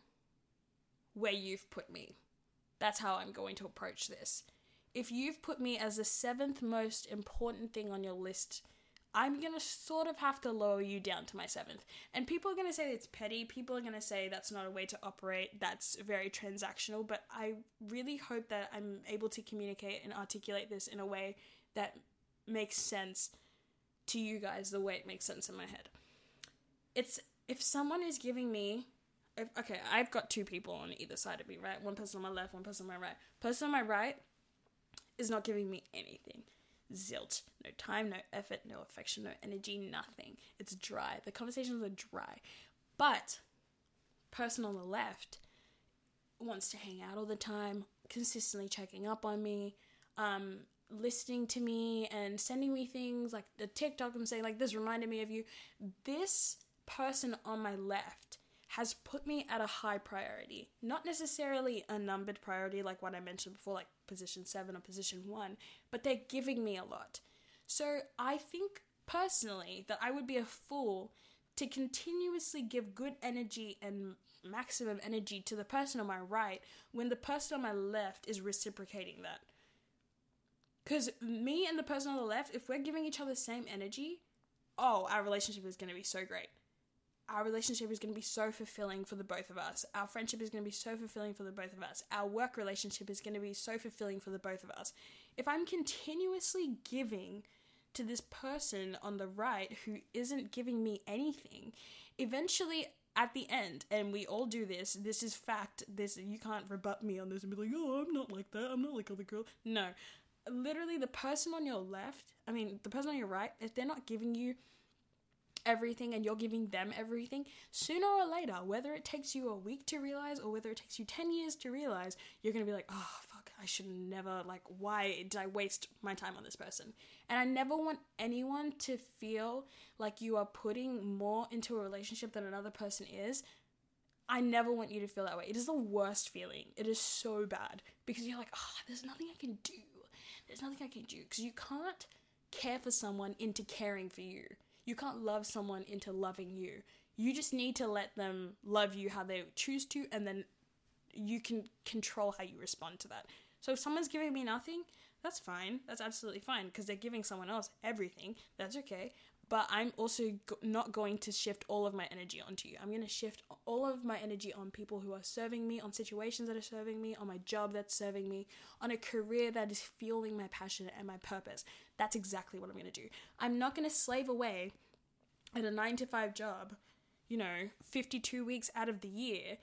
where you've put me. That's how I'm going to approach this. If you've put me as the seventh most important thing on your list I'm gonna sort of have to lower you down to my seventh. And people are gonna say it's petty, people are gonna say that's not a way to operate, that's very transactional, but I really hope that I'm able to communicate and articulate this in a way that makes sense to you guys the way it makes sense in my head. It's if someone is giving me if, okay, I've got two people on either side of me, right? One person on my left, one person on my right. Person on my right is not giving me anything Zilt. No time, no effort, no affection, no energy, nothing. It's dry. The conversations are dry. But person on the left wants to hang out all the time, consistently checking up on me, um, listening to me and sending me things like the TikTok I'm saying like this reminded me of you. This person on my left has put me at a high priority. Not necessarily a numbered priority like what I mentioned before, like position seven or position one, but they're giving me a lot. So I think personally that I would be a fool to continuously give good energy and maximum energy to the person on my right when the person on my left is reciprocating that. Because me and the person on the left, if we're giving each other the same energy, oh, our relationship is going to be so great our relationship is going to be so fulfilling for the both of us. Our friendship is going to be so fulfilling for the both of us. Our work relationship is going to be so fulfilling for the both of us. If I'm continuously giving to this person on the right who isn't giving me anything, eventually at the end, and we all do this, this is fact, this you can't rebut me on this and be like, oh, I'm not like that, I'm not like other girls. No. Literally the person on your left, I mean the person on your right, if they're not giving you everything and you're giving them everything, sooner or later, whether it takes you a week to realize or whether it takes you 10 years to realize, you're gonna be like, oh, I should never, like, why did I waste my time on this person? And I never want anyone to feel like you are putting more into a relationship than another person is. I never want you to feel that way. It is the worst feeling. It is so bad because you're like, oh, there's nothing I can do. There's nothing I can do because you can't care for someone into caring for you. You can't love someone into loving you. You just need to let them love you how they choose to, and then you can control how you respond to that. So if someone's giving me nothing, that's fine. That's absolutely fine because they're giving someone else everything. That's okay. But I'm also go- not going to shift all of my energy onto you. I'm going to shift all of my energy on people who are serving me, on situations that are serving me, on my job that's serving me, on a career that is fueling my passion and my purpose. That's exactly what I'm going to do. I'm not going to slave away at a nine to five job, you know, 52 weeks out of the year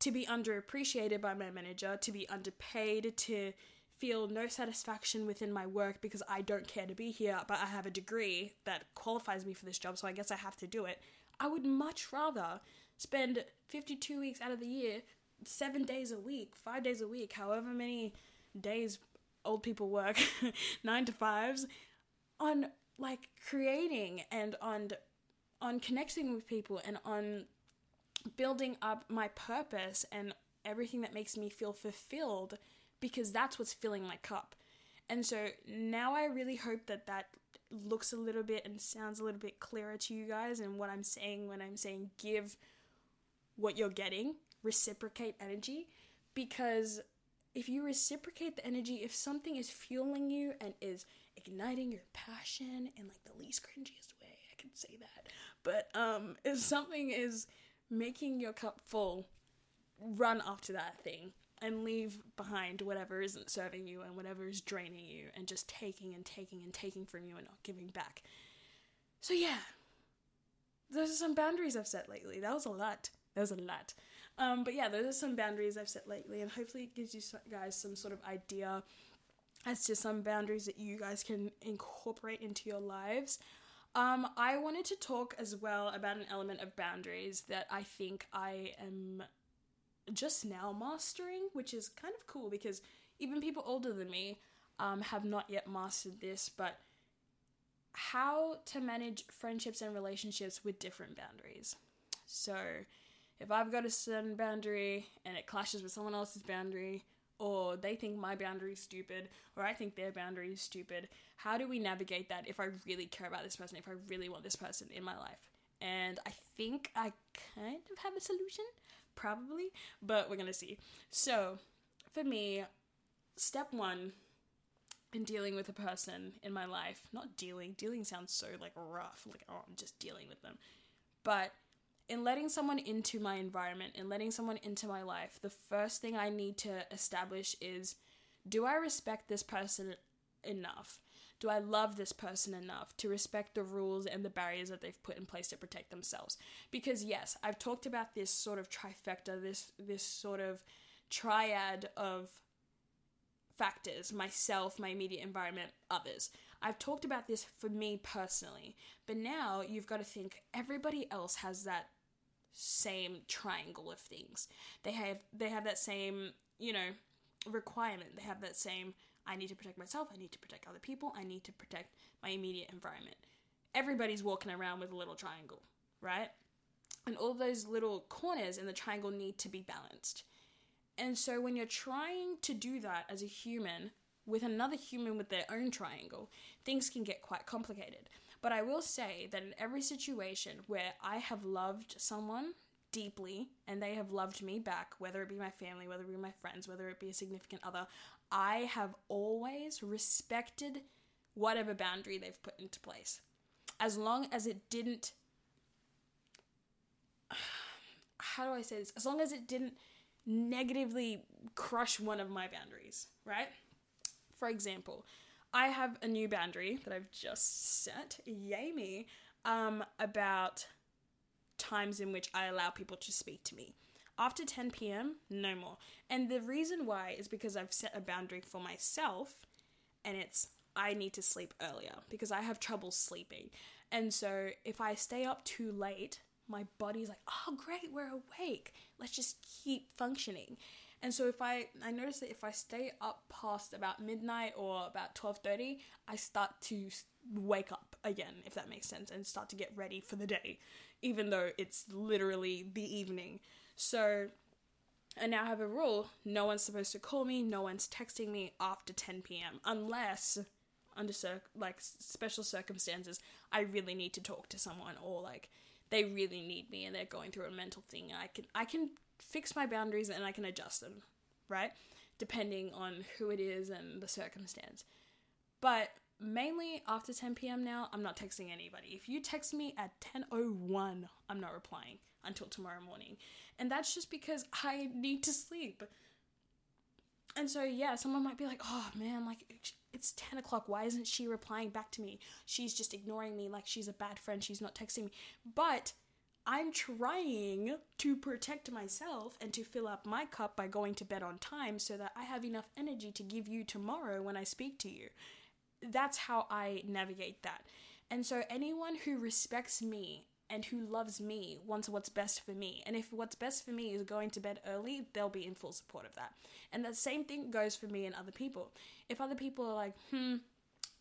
to be underappreciated by my manager, to be underpaid, to feel no satisfaction within my work because I don't care to be here, but I have a degree that qualifies me for this job, so I guess I have to do it. I would much rather spend 52 weeks out of the year, seven days a week, five days a week, however many days old people work, nine to fives, on like creating and on on connecting with people and on building up my purpose and everything that makes me feel fulfilled because that's what's filling my cup. And so now I really hope that that looks a little bit and sounds a little bit clearer to you guys and what I'm saying when I'm saying give what you're getting, reciprocate energy because if you reciprocate the energy, if something is fueling you and is igniting your passion in like the least cringiest way, I can say that. But um if something is making your cup full, run after that thing and leave behind whatever isn't serving you and whatever is draining you and just taking and taking and taking from you and not giving back. So yeah. Those are some boundaries I've set lately. That was a lot. That was a lot. Um, but yeah, those are some boundaries I've set lately, and hopefully it gives you guys some sort of idea as to some boundaries that you guys can incorporate into your lives. Um, I wanted to talk as well about an element of boundaries that I think I am just now mastering, which is kind of cool because even people older than me um, have not yet mastered this, but how to manage friendships and relationships with different boundaries. So, if I've got a certain boundary and it clashes with someone else's boundary, or they think my boundary is stupid, or I think their boundary is stupid, how do we navigate that if I really care about this person, if I really want this person in my life? And I think I kind of have a solution, probably, but we're gonna see. So, for me, step one in dealing with a person in my life, not dealing, dealing sounds so like rough, like, oh, I'm just dealing with them, but in letting someone into my environment, in letting someone into my life, the first thing I need to establish is do I respect this person enough? Do I love this person enough to respect the rules and the barriers that they've put in place to protect themselves? Because yes, I've talked about this sort of trifecta, this this sort of triad of factors myself, my immediate environment, others. I've talked about this for me personally, but now you've got to think everybody else has that same triangle of things. They have they have that same, you know, requirement. They have that same I need to protect myself, I need to protect other people, I need to protect my immediate environment. Everybody's walking around with a little triangle, right? And all those little corners in the triangle need to be balanced. And so when you're trying to do that as a human with another human with their own triangle, things can get quite complicated. But I will say that in every situation where I have loved someone deeply and they have loved me back, whether it be my family, whether it be my friends, whether it be a significant other, I have always respected whatever boundary they've put into place. As long as it didn't how do I say this? As long as it didn't negatively crush one of my boundaries, right? For example, I have a new boundary that I've just set, yay me, um, about times in which I allow people to speak to me. After 10 p.m., no more. And the reason why is because I've set a boundary for myself, and it's I need to sleep earlier because I have trouble sleeping. And so if I stay up too late, my body's like, oh, great, we're awake. Let's just keep functioning. And so if I I notice that if I stay up past about midnight or about 12:30, I start to wake up again, if that makes sense, and start to get ready for the day, even though it's literally the evening. So I now have a rule no one's supposed to call me, no one's texting me after 10 p.m. unless under cir- like special circumstances I really need to talk to someone or like they really need me and they're going through a mental thing I can I can fix my boundaries and I can adjust them, right? Depending on who it is and the circumstance. But mainly after 10 p.m. now, I'm not texting anybody. If you text me at 10:01, I'm not replying until tomorrow morning. And that's just because I need to sleep. And so, yeah, someone might be like, oh man, like it's 10 o'clock. Why isn't she replying back to me? She's just ignoring me like she's a bad friend. She's not texting me. But I'm trying to protect myself and to fill up my cup by going to bed on time so that I have enough energy to give you tomorrow when I speak to you. That's how I navigate that. And so, anyone who respects me and who loves me wants what's best for me. And if what's best for me is going to bed early, they'll be in full support of that. And the same thing goes for me and other people. If other people are like, hmm,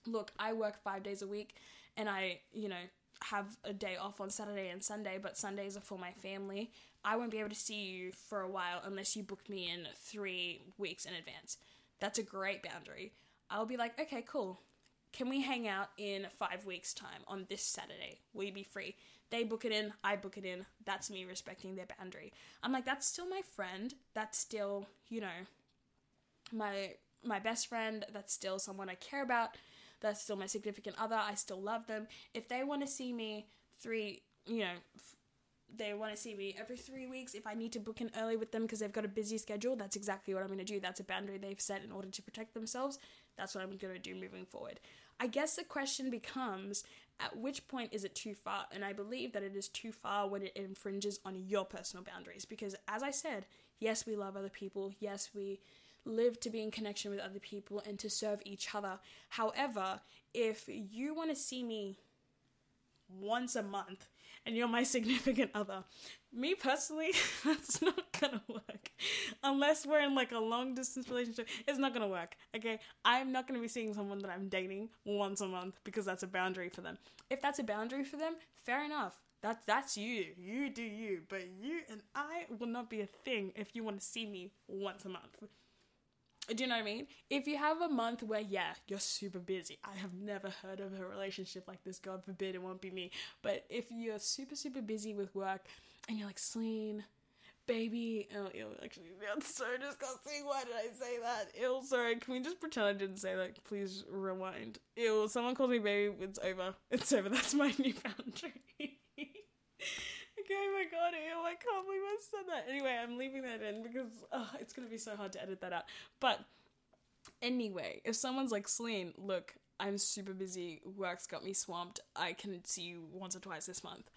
look, I work five days a week and I, you know, have a day off on Saturday and Sunday, but Sundays are for my family, I won't be able to see you for a while unless you book me in three weeks in advance. That's a great boundary. I'll be like, okay, cool. Can we hang out in five weeks' time on this Saturday? Will you be free? They book it in, I book it in. That's me respecting their boundary. I'm like, that's still my friend. That's still, you know, my my best friend. That's still someone I care about that's still my significant other. I still love them. If they want to see me three, you know, f- they want to see me every three weeks. If I need to book in early with them because they've got a busy schedule, that's exactly what I'm going to do. That's a boundary they've set in order to protect themselves. That's what I'm going to do moving forward. I guess the question becomes at which point is it too far? And I believe that it is too far when it infringes on your personal boundaries. Because as I said, yes, we love other people. Yes, we live to be in connection with other people and to serve each other. However, if you want to see me once a month and you're my significant other, me personally, that's not gonna work. Unless we're in like a long distance relationship, it's not gonna work. Okay, I'm not gonna be seeing someone that I'm dating once a month because that's a boundary for them. If that's a boundary for them, fair enough. That's that's you. You do you. But you and I will not be a thing if you want to see me once a month. Do you know what I mean? If you have a month where, yeah, you're super busy, I have never heard of a relationship like this, God forbid it won't be me. But if you're super, super busy with work and you're like, Celine, baby, oh, ew, actually, that's so disgusting. Why did I say that? Ew, sorry, can we just pretend I didn't say that? Please rewind. Ew, someone calls me baby, it's over. It's over. That's my new boundary. Oh my god, ew, I can't believe I said that. Anyway, I'm leaving that in because oh, it's gonna be so hard to edit that out. But anyway, if someone's like, Celine, look, I'm super busy, work's got me swamped, I can see you once or twice this month.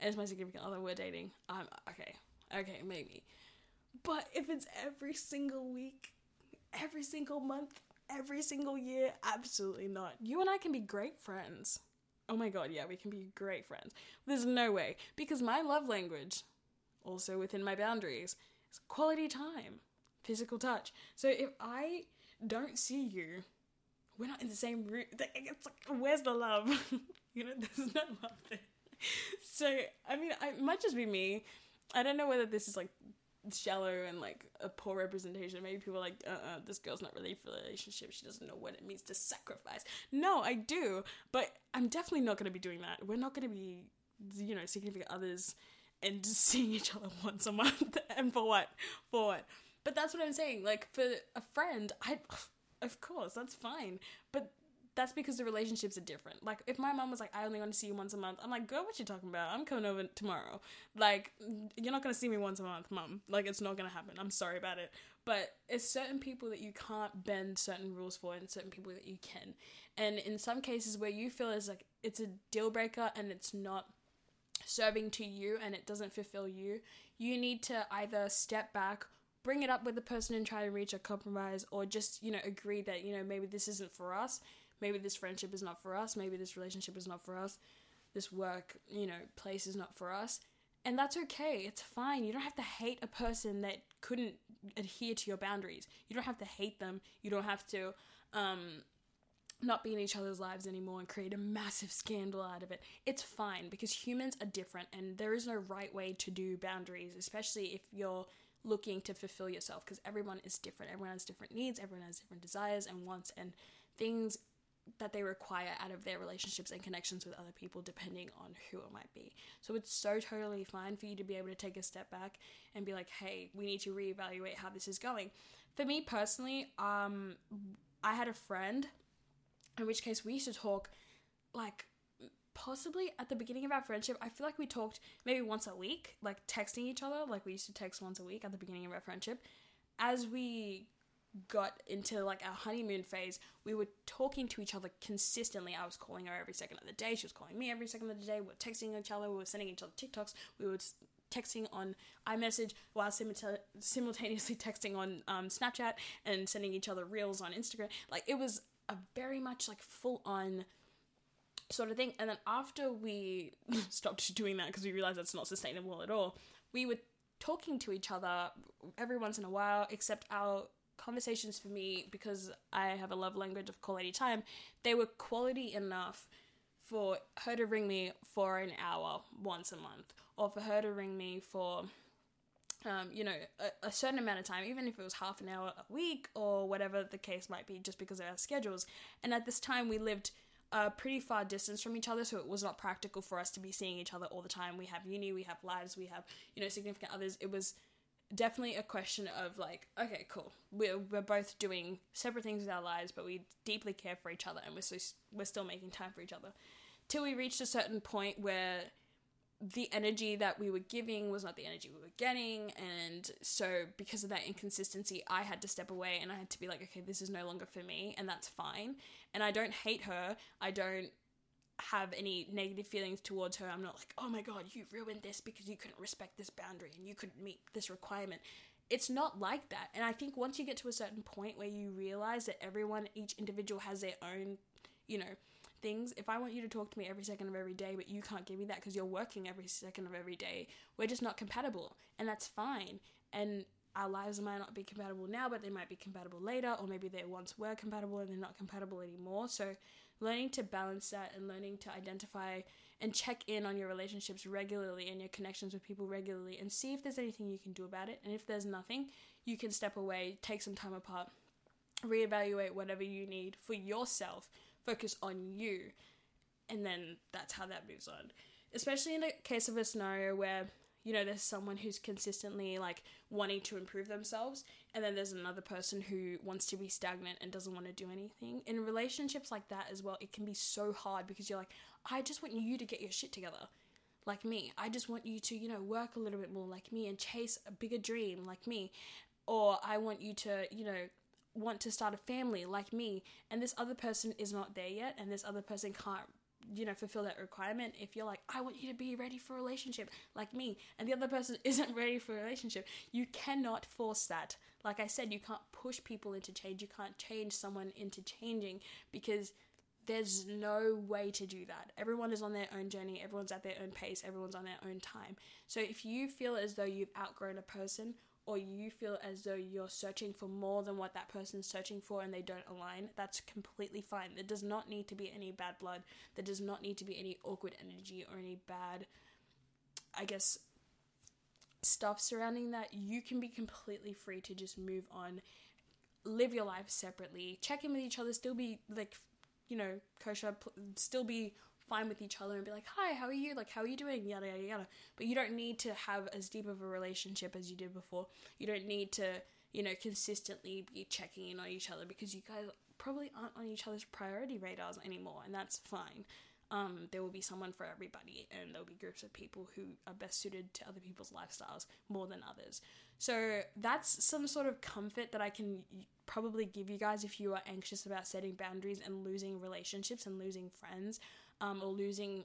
And it's my significant other, we're dating. I'm okay, okay, maybe. But if it's every single week, every single month, every single year, absolutely not. You and I can be great friends oh my god, yeah, we can be great friends. There's no way. Because my love language, also within my boundaries, is quality time, physical touch. So if I don't see you, we're not in the same room. It's like, where's the love? you know, there's no love there. So, I mean, it might just be me. I don't know whether this is like shallow and like a poor representation. Maybe people are like, uh, uh this girl's not really for a relationship. She doesn't know what it means to sacrifice. No, I do, but I'm definitely not going to be doing that. We're not going to be, you know, significant others and seeing each other once a month. and for what? For what? But that's what I'm saying. Like for a friend, I, of course, that's fine. But that's because the relationships are different. Like if my mom was like, I only want to see you once a month, I'm like, girl, what you talking about? I'm coming over tomorrow. Like you're not gonna see me once a month, mom. Like it's not gonna happen. I'm sorry about it. But it's certain people that you can't bend certain rules for, and certain people that you can. And in some cases where you feel as like it's a deal breaker and it's not serving to you and it doesn't fulfill you, you need to either step back bring it up with the person and try to reach a compromise or just you know agree that you know maybe this isn't for us maybe this friendship is not for us, maybe this relationship is not for us, this work, you know, place is not for us. And that's okay. It's fine. You don't have to hate a person that couldn't adhere to your boundaries. You don't have to hate them. You don't have to um, not be in each other's lives anymore and create a massive scandal out of it. It's fine because humans are different and there is no right way to do boundaries, especially if you're looking to fulfill yourself because everyone is different. Everyone has different needs, everyone has different desires and wants and things that they require out of their relationships and connections with other people depending on who it might be. So it's so totally fine for you to be able to take a step back and be like, "Hey, we need to reevaluate how this is going." For me personally, um I had a friend in which case we used to talk like possibly at the beginning of our friendship, I feel like we talked maybe once a week, like texting each other, like we used to text once a week at the beginning of our friendship. As we got into like our honeymoon phase, we were talking to each other consistently. I was calling her every second of the day. She was calling me every second of the day. We were texting each other. We were sending each other TikToks. We were texting on iMessage while simultaneously texting on um, Snapchat and sending each other reels on Instagram. Like it was a very much like full on sort of thing. And then after we stopped doing that because we realized that's not sustainable at all, we were talking to each other every once in a while, except our conversations for me, because I have a love language of quality time, they were quality enough for her to ring me for an hour once a month, or for her to ring me for, um, you know, a, a, certain amount of time, even if it was half an hour a week or whatever the case might be, just because of our schedules. And at this time, we lived a pretty far distance from each other, so it was not practical for us to be seeing each other all the time. We have uni, we have lives, we have, you know, significant others. It was definitely a question of like, okay, cool. We're we're both doing separate things with our lives, but we deeply care for each other, and we're so we're still making time for each other. Till we reached a certain point where the energy that we were giving was not the energy we were getting, and so because of that inconsistency, I had to step away and I had to be like, okay, this is no longer for me, and that's fine. And I don't hate her. I don't have any negative feelings towards her. I'm not like, oh my god, you ruined this because you couldn't respect this boundary and you couldn't meet this requirement. It's not like that. And I think once you get to a certain point where you realize that everyone, each individual has their own, you know, things. If I want you to talk to me every second of every day, but you can't give me that because you're working every second of every day, we're just not compatible. And that's fine. And our lives might not be compatible now, but they might be compatible later, or maybe they once were compatible and they're not compatible anymore. So learning to balance that and learning to identify and check in on your relationships regularly and your connections with people regularly and see if there's anything you can do about it. And if there's nothing, you can step away, take some time apart, reevaluate whatever you need for yourself, focus on you, and then that's how that moves on. Especially in the case of a scenario where you know there's someone who's consistently like wanting to improve themselves and then there's another person who wants to be stagnant and doesn't want to do anything. In relationships like that as well it can be so hard because you're like i just want you to get your shit together like me. I just want you to you know work a little bit more like me and chase a bigger dream like me. Or i want you to you know want to start a family like me. And this other person is not there yet and this other person can't you know fulfill that requirement if you're like i want you to be ready for a relationship like me and the other person isn't ready for a relationship you cannot force that like i said you can't push people into change you can't change someone into changing because there's no way to do that. Everyone is on their own journey, everyone's at their own pace, everyone's on their own time. So if you feel as though you've outgrown a person or you feel as though you're searching for more than what that person's searching for and they don't align, that's completely fine. There does not need to be any bad blood. There does not need to be any awkward energy or any bad, I guess, stuff surrounding that. You can be completely free to just move on, live your life separately, check in with each other, still be like, you know, kosher, still be fine with each other and be like, hi, how are you? Like, how are you doing? Yada, yada, yada. But you don't need to have as deep of a relationship as you did before. You don't need to, you know, consistently be checking in on each other because you guys probably aren't on each other's priority radars anymore, and that's fine. Um, there will be someone for everybody, and there'll be groups of people who are best suited to other people's lifestyles more than others. So that's some sort of comfort that I can probably give you guys if you are anxious about setting boundaries and losing relationships and losing friends um, or losing,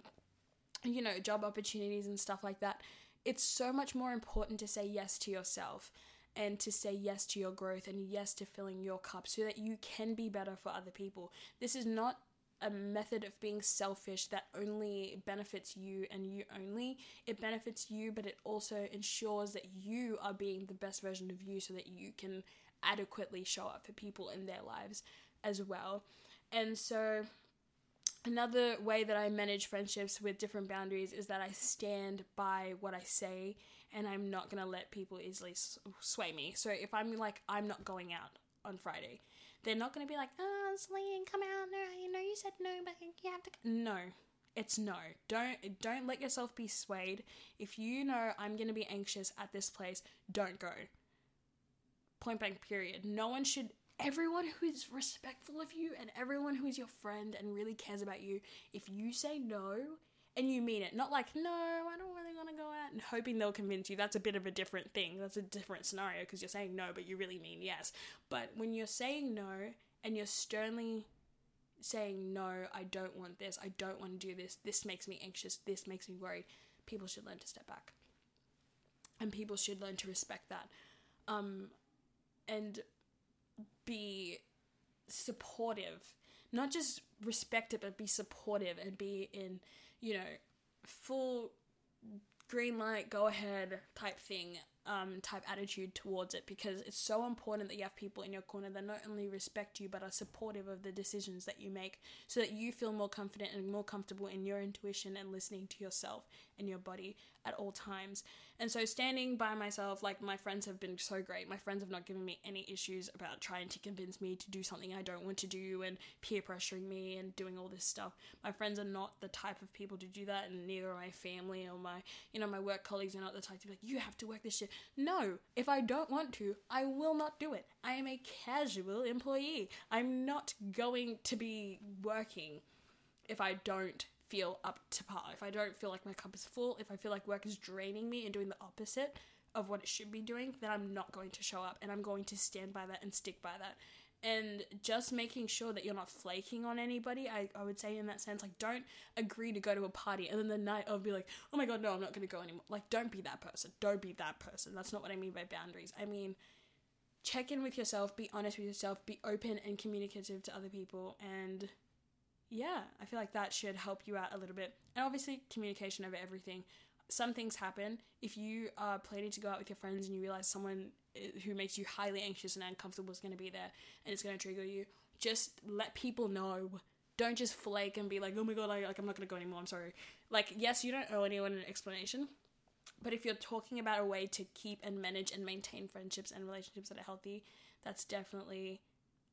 you know, job opportunities and stuff like that. It's so much more important to say yes to yourself and to say yes to your growth and yes to filling your cup so that you can be better for other people. This is not a method of being selfish that only benefits you and you only. It benefits you, but it also ensures that you are being the best version of you so that you can adequately show up for people in their lives as well. And so, another way that I manage friendships with different boundaries is that I stand by what I say and I'm not going to let people easily sway me. So if I'm like, I'm not going out on Friday, they're not going to be like, oh, Celine, come out. No, you know you said no, but you have to. No, it's no. Don't don't let yourself be swayed. If you know I'm going to be anxious at this place, don't go. Point blank. Period. No one should. Everyone who is respectful of you and everyone who is your friend and really cares about you, if you say no, and you mean it. Not like, no, I don't really want to go out and hoping they'll convince you. That's a bit of a different thing. That's a different scenario because you're saying no, but you really mean yes. But when you're saying no and you're sternly saying, no, I don't want this, I don't want to do this, this makes me anxious, this makes me worried, people should learn to step back. And people should learn to respect that. Um, and be supportive. Not just respect it, but be supportive and be in you know, full green light, go ahead type thing um, type attitude towards it because it's so important that you have people in your corner that not only respect you but are supportive of the decisions that you make so that you feel more confident and more comfortable in your intuition and listening to yourself and your body at all times. And so standing by myself, like my friends have been so great. My friends have not given me any issues about trying to convince me to do something I don't want to do and peer pressuring me and doing all this stuff. My friends are not the type of people to do that and neither are my family or my, you know, my work colleagues are not the type to be like, you have to work this shit. No, if I don't want to, I will not do it. I am a casual employee. I'm not going to be working if I don't feel up to par. If I don't feel like my cup is full, if I feel like work is draining me and doing the opposite of what it should be doing, then I'm not going to show up and I'm going to stand by that and stick by that. And just making sure that you're not flaking on anybody, I, I would say in that sense, like don't agree to go to a party and then the night I'll be like, oh my god, no, I'm not gonna go anymore. Like, don't be that person. Don't be that person. That's not what I mean by boundaries. I mean, check in with yourself, be honest with yourself, be open and communicative to other people, and yeah, I feel like that should help you out a little bit. And obviously, communication over everything. Some things happen. If you are planning to go out with your friends and you realize someone eh, who makes you highly anxious and uncomfortable is going to be there and it's going to trigger you, just let people know. Don't just flake and be like, oh my god, I, like, I'm not going to go anymore, I'm sorry. Like, yes, you don't owe anyone an explanation, but if you're talking about a way to keep and manage and maintain friendships and relationships that are healthy, that's definitely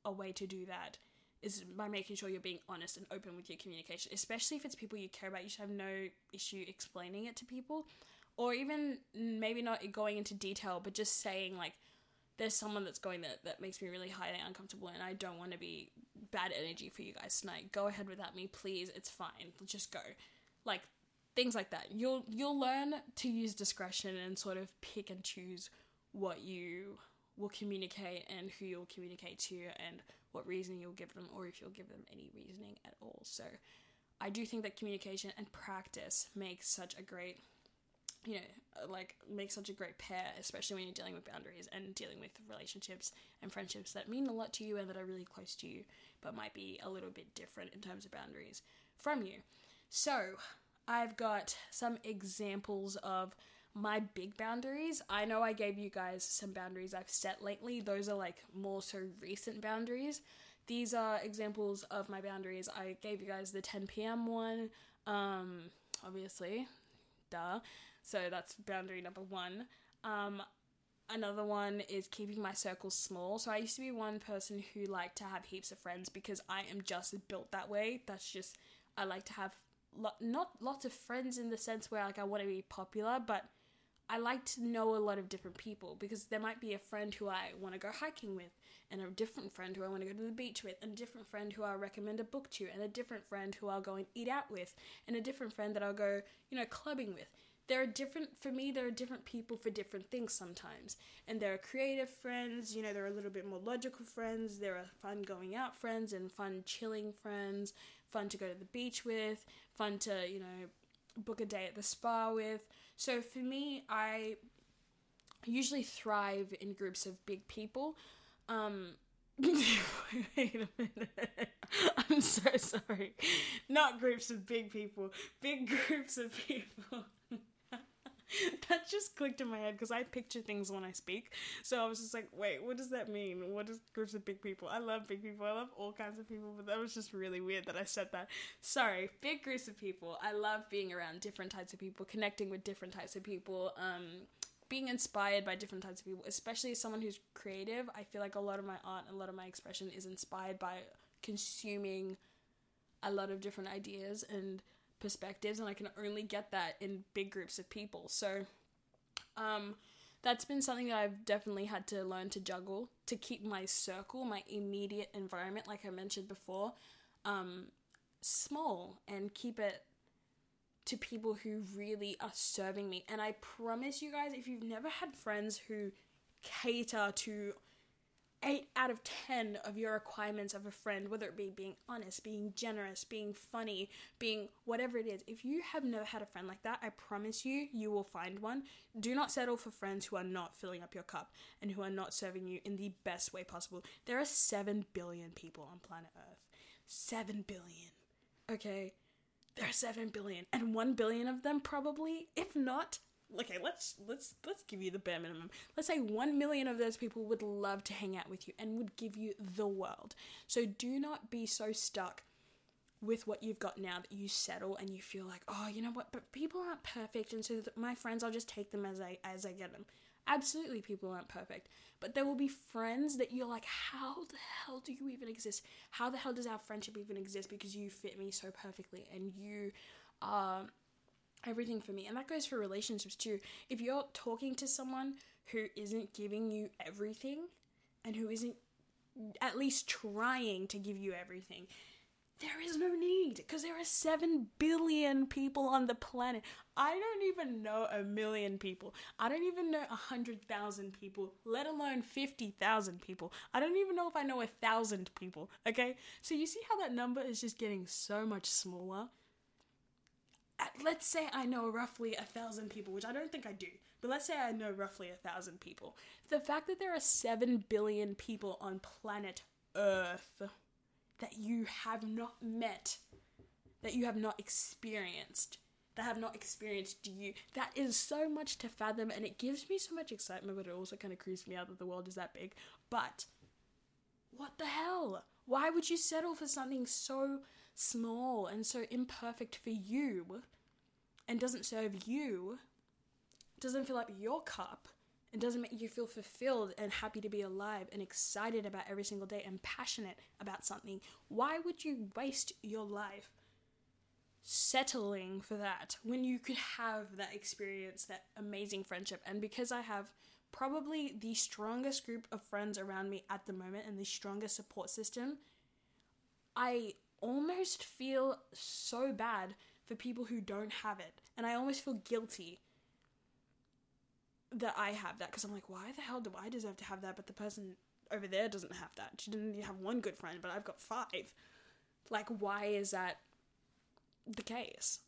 a way to do that is by making sure you're being honest and open with your communication, especially if it's people you care about. You should have no issue explaining it to people, or even maybe not going into detail, but just saying like, "There's someone that's going that that makes me really highly uncomfortable, and I don't want to be bad energy for you guys tonight. Go ahead without me, please. It's fine. Just go." Like things like that. You'll you'll learn to use discretion and sort of pick and choose what you will communicate and who you'll communicate to and what reason you'll give them or if you'll give them any reasoning at all. So I do think that communication and practice makes such a great you know, uh, like makes such a great pair, especially when you're dealing with boundaries and dealing with relationships and friendships that mean a lot to you and that are really close to you, but might be a little bit different in terms of boundaries from you. So, I've got some examples of my big boundaries. I know I gave you guys some boundaries I've set lately. Those are like more so recent boundaries. These are examples of my boundaries. I gave you guys the 10 p.m. one, um, obviously, duh. So that's boundary number one. Um, another one is keeping my circle small. So I used to be one person who liked to have heaps of friends because I am just built that way. That's just I like to have lo- not lots of friends in the sense where like I want to be popular, but I like to know a lot of different people because there might be a friend who I want to go hiking with, and a different friend who I want to go to the beach with, and a different friend who I'll recommend a book to, and a different friend who I'll go and eat out with, and a different friend that I'll go, you know, clubbing with. There are different, for me, there are different people for different things sometimes. And there are creative friends, you know, there are a little bit more logical friends, there are fun going out friends, and fun chilling friends, fun to go to the beach with, fun to, you know, book a day at the spa with. So for me, I usually thrive in groups of big people. Um, wait a minute. I'm so sorry. Not groups of big people, big groups of people. that just clicked in my head because I picture things when I speak. So I was just like, wait, what does that mean? What is groups of big people? I love big people. I love all kinds of people, but that was just really weird that I said that. Sorry, big groups of people. I love being around different types of people, connecting with different types of people. Um, being inspired by different types of people, especially as someone who's creative, I feel like a lot of my art, a lot of my expression is inspired by consuming a lot of different ideas and perspectives and I can only get that in big groups of people. So um that's been something that I've definitely had to learn to juggle to keep my circle, my immediate environment like I mentioned before, um small and keep it to people who really are serving me. And I promise you guys if you've never had friends who cater to eight out of ten of your requirements of a friend, whether it be being honest, being generous, being funny, being whatever it is. If you have never had a friend like that, I promise you, you will find one. Do not settle for friends who are not filling up your cup and who are not serving you in the best way possible. There are 7 billion people on planet Earth. 7 billion. Okay? There are 7 billion. And 1 billion of them probably, if not, okay, let's let's let's give you the bare minimum. Let's say 1 million of those people would love to hang out with you and would give you the world. So do not be so stuck with what you've got now that you settle and you feel like, "Oh, you know what, but people aren't perfect and so my friends I'll just take them as I as I get them." Absolutely people aren't perfect, but there will be friends that you're like, "How the hell do you even exist? How the hell does our friendship even exist because you fit me so perfectly and you are everything for me. And that goes for relationships too. If you're talking to someone who isn't giving you everything and who isn't at least trying to give you everything, there is no need because there are 7 billion people on the planet. I don't even know a million people. I don't even know a 100,000 people, let alone 50,000 people. I don't even know if I know a thousand people, okay? So you see how that number is just getting so much smaller? Uh, let's say I know roughly a thousand people, which I don't think I do, but let's say I know roughly a thousand people. The fact that there are seven billion people on planet Earth that you have not met, that you have not experienced, that have not experienced you, that is so much to fathom, and it gives me so much excitement, but it also kind of creeps me out that the world is that big. But what the hell? Why would you settle for something so small and so imperfect for you and doesn't serve you, doesn't fill up your cup, and doesn't make you feel fulfilled and happy to be alive and excited about every single day and passionate about something, why would you waste your life settling for that when you could have that experience, that amazing friendship? And because I have probably the strongest group of friends around me at the moment and the strongest support system, I almost feel so bad for people who don't have it. And I almost feel guilty that I have that because I'm like, why the hell do I deserve to have that, but the person over there doesn't have that? She didn't have one good friend, but I've got five. Like, why is that the case?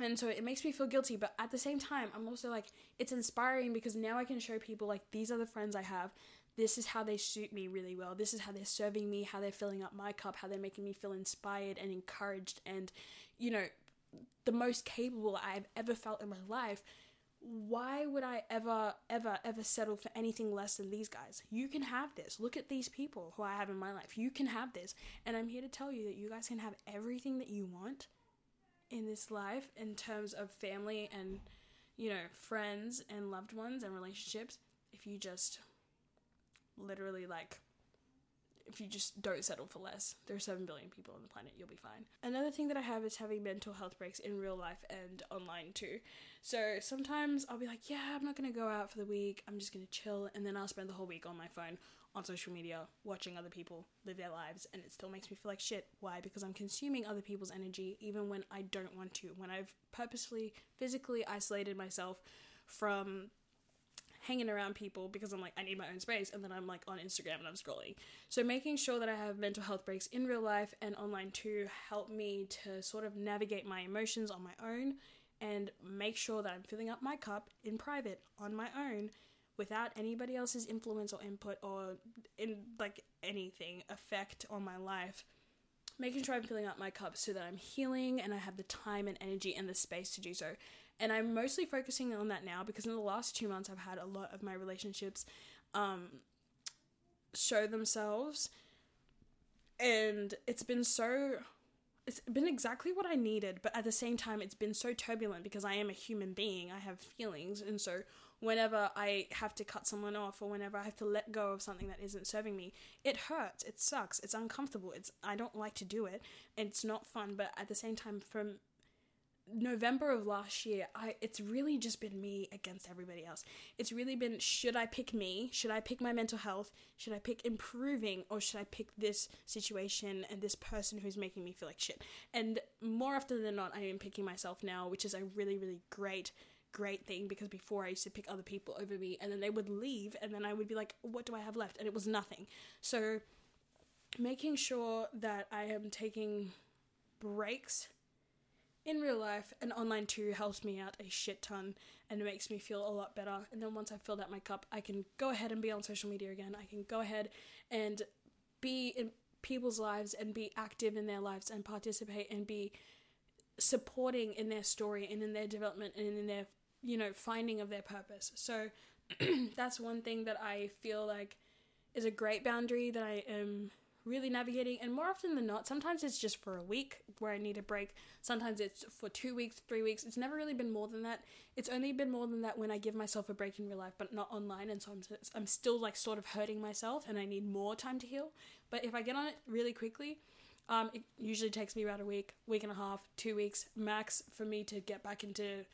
And so it makes me feel guilty, but at the same time, I'm also like, it's inspiring because now I can show people, like, these are the friends I have. This is how they suit me really well. This is how they're serving me, how they're filling up my cup, how they're making me feel inspired and encouraged and you know, the most capable I've ever felt in my life, why would I ever, ever, ever settle for anything less than these guys? You can have this. Look at these people who I have in my life. You can have this. And I'm here to tell you that you guys can have everything that you want in this life in terms of family and, you know, friends and loved ones and relationships if you just literally like if you just don't settle for less. There are 7 billion people on the planet, you'll be fine. Another thing that I have is having mental health breaks in real life and online too. So sometimes I'll be like, yeah, I'm not to go out for the week. I'm just to chill. And then I'll spend the whole week on my phone, on social media, watching other people live their lives. And it still makes me feel like shit. Why? Because I'm consuming other people's energy even when I don't want to. When I've purposefully, physically isolated myself from hanging around people because I'm like, I need my own space. And then I'm like on Instagram and I'm scrolling. So making sure that I have mental health breaks in real life and online too help me to sort of navigate my emotions on my own and make sure that I'm filling up my cup in private on my own without anybody else's influence or input or in like anything effect on my life making sure I'm filling up my cup so that I'm healing and I have the time and energy and the space to do so. And I'm mostly focusing on that now because in the last two months, I've had a lot of my relationships um, show themselves. And it's been so. It's been exactly what I needed, but at the same time, it's been so turbulent because I am a human being. I have feelings. And so, whenever I have to cut someone off or whenever I have to let go of something that isn't serving me, it hurts. It sucks. It's uncomfortable. It's I don't like to do it. It's not fun, but at the same time from November of last year, I it's really just been me against everybody else. It's really been should I pick me? Should I pick my mental health? Should I pick improving or should I pick this situation and this person who's making me feel like shit? And more often than not, I am picking myself now, which is a really really great great thing because before I used to pick other people over me and then they would leave and then I would be like what do I have left? And it was nothing. So making sure that I am taking breaks in real life and online too helps me out a shit ton and it makes me feel a lot better. And then once I've filled out my cup, I can go ahead and be on social media again. I can go ahead and be in people's lives and be active in their lives and participate and be supporting in their story and in their development and in their, you know, finding of their purpose. So that's one thing that I feel like is a great boundary that I am really navigating and more often than not sometimes it's just for a week where i need a break. Sometimes it's for two weeks three weeks. It's never really been more than that. It's only been more than that when i give myself a break in real life but not online and so i'm, I'm still like sort of hurting myself and i need more time to heal. But if i get on it really quickly um, it usually takes me about a week week and a half two weeks max for me to get back into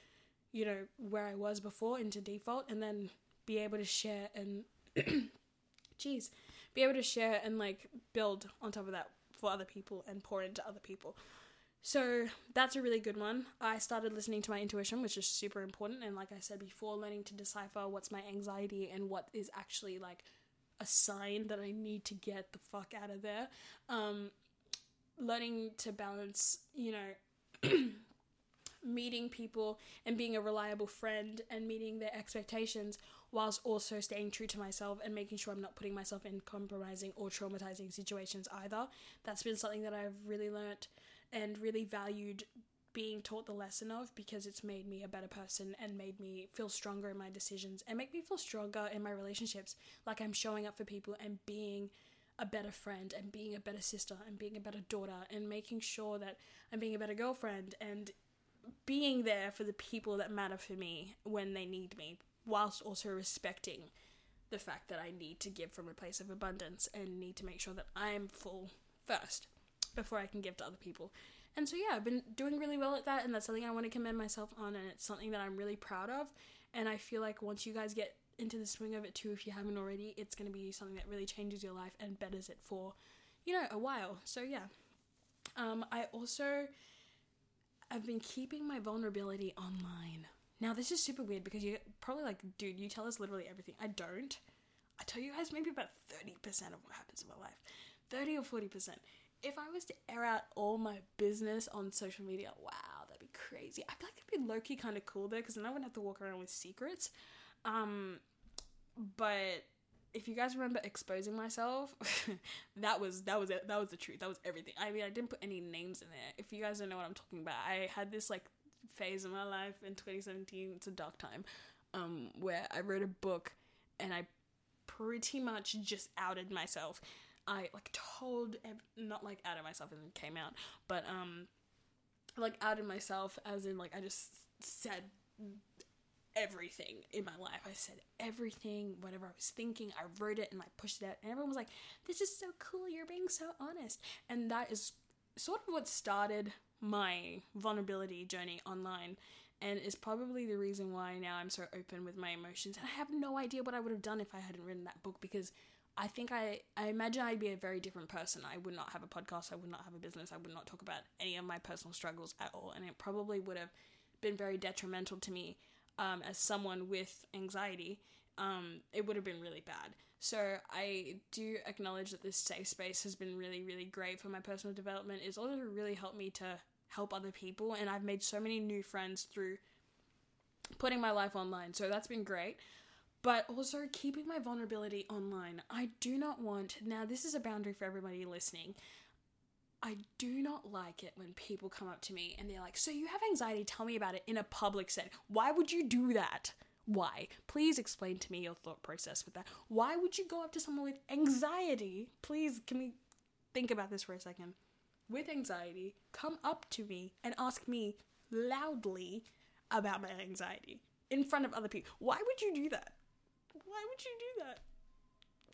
you know where i was before into default and then be able to share and jeez be able to share and like build on top of that for other people and pour into other people. So that's a really good one. I started listening to my intuition, which is super important. And like I said before, learning to decipher what's my anxiety and what is actually like a sign that I need to get the fuck out of there. Um, learning to balance, you know, meeting people and being a reliable friend and meeting their expectations whilst also staying true to myself and making sure I'm not putting myself in compromising or traumatizing situations either. That's been something that I've really learnt and really valued being taught the lesson of because it's made me a better person and made me feel stronger in my decisions and make me feel stronger in my relationships. Like I'm showing up for people and being a better friend and being a better sister and being a better daughter and making sure that I'm being a better girlfriend and being there for the people that matter for me when they need me whilst also respecting the fact that I need to give from a place of abundance and need to make sure that I'm full first before I can give to other people. And so, yeah, I've been doing really well at that, and that's something I want to commend myself on, and it's something that I'm really proud of. And I feel like once you guys get into the swing of it too, if you haven't already, it's going to be something that really changes your life and betters it for, you know, a while. So, yeah. Um, I also have been keeping my vulnerability online. Now, this is super weird because you're probably like, dude, you tell us literally everything. I don't. I tell you guys maybe about 30% of what happens in my life 30 or 40%. If I was to air out all my business on social media, wow, that'd be crazy. I feel like it'd be low key kind of cool though because then I wouldn't have to walk around with secrets. Um, but if you guys remember exposing myself, that was that was it. That was the truth. That was everything. I mean, I didn't put any names in there. If you guys don't know what I'm talking about, I had this like phase in my life in 2017. It's a dark time, um, where I wrote a book and I pretty much just outed myself. I like told, not like outed myself and it came out, but um, like outed myself as in like I just said everything in my life. I said everything, whatever I was thinking, I wrote it and I pushed it out. And everyone was like, This is so cool, you're being so honest. And that is sort of what started my vulnerability journey online and is probably the reason why now I'm so open with my emotions. And I have no idea what I would have done if I hadn't written that book because I think I, I imagine I'd be a very different person. I would not have a podcast, I would not have a business, I would not talk about any of my personal struggles at all. And it probably would have been very detrimental to me um, as someone with anxiety. Um, it would have been really bad. So I do acknowledge that this safe space has been really, really great for my personal development. It's also really helped me to help other people, and I've made so many new friends through putting my life online. So that's been great. But also keeping my vulnerability online. I do not want, now, this is a boundary for everybody listening. I do not like it when people come up to me and they're like, So you have anxiety, tell me about it in a public setting. Why would you do that? Why? Please explain to me your thought process with that. Why would you go up to someone with anxiety? Please, can we think about this for a second? With anxiety, come up to me and ask me loudly about my anxiety in front of other people. Why would you do that? Why would you do that?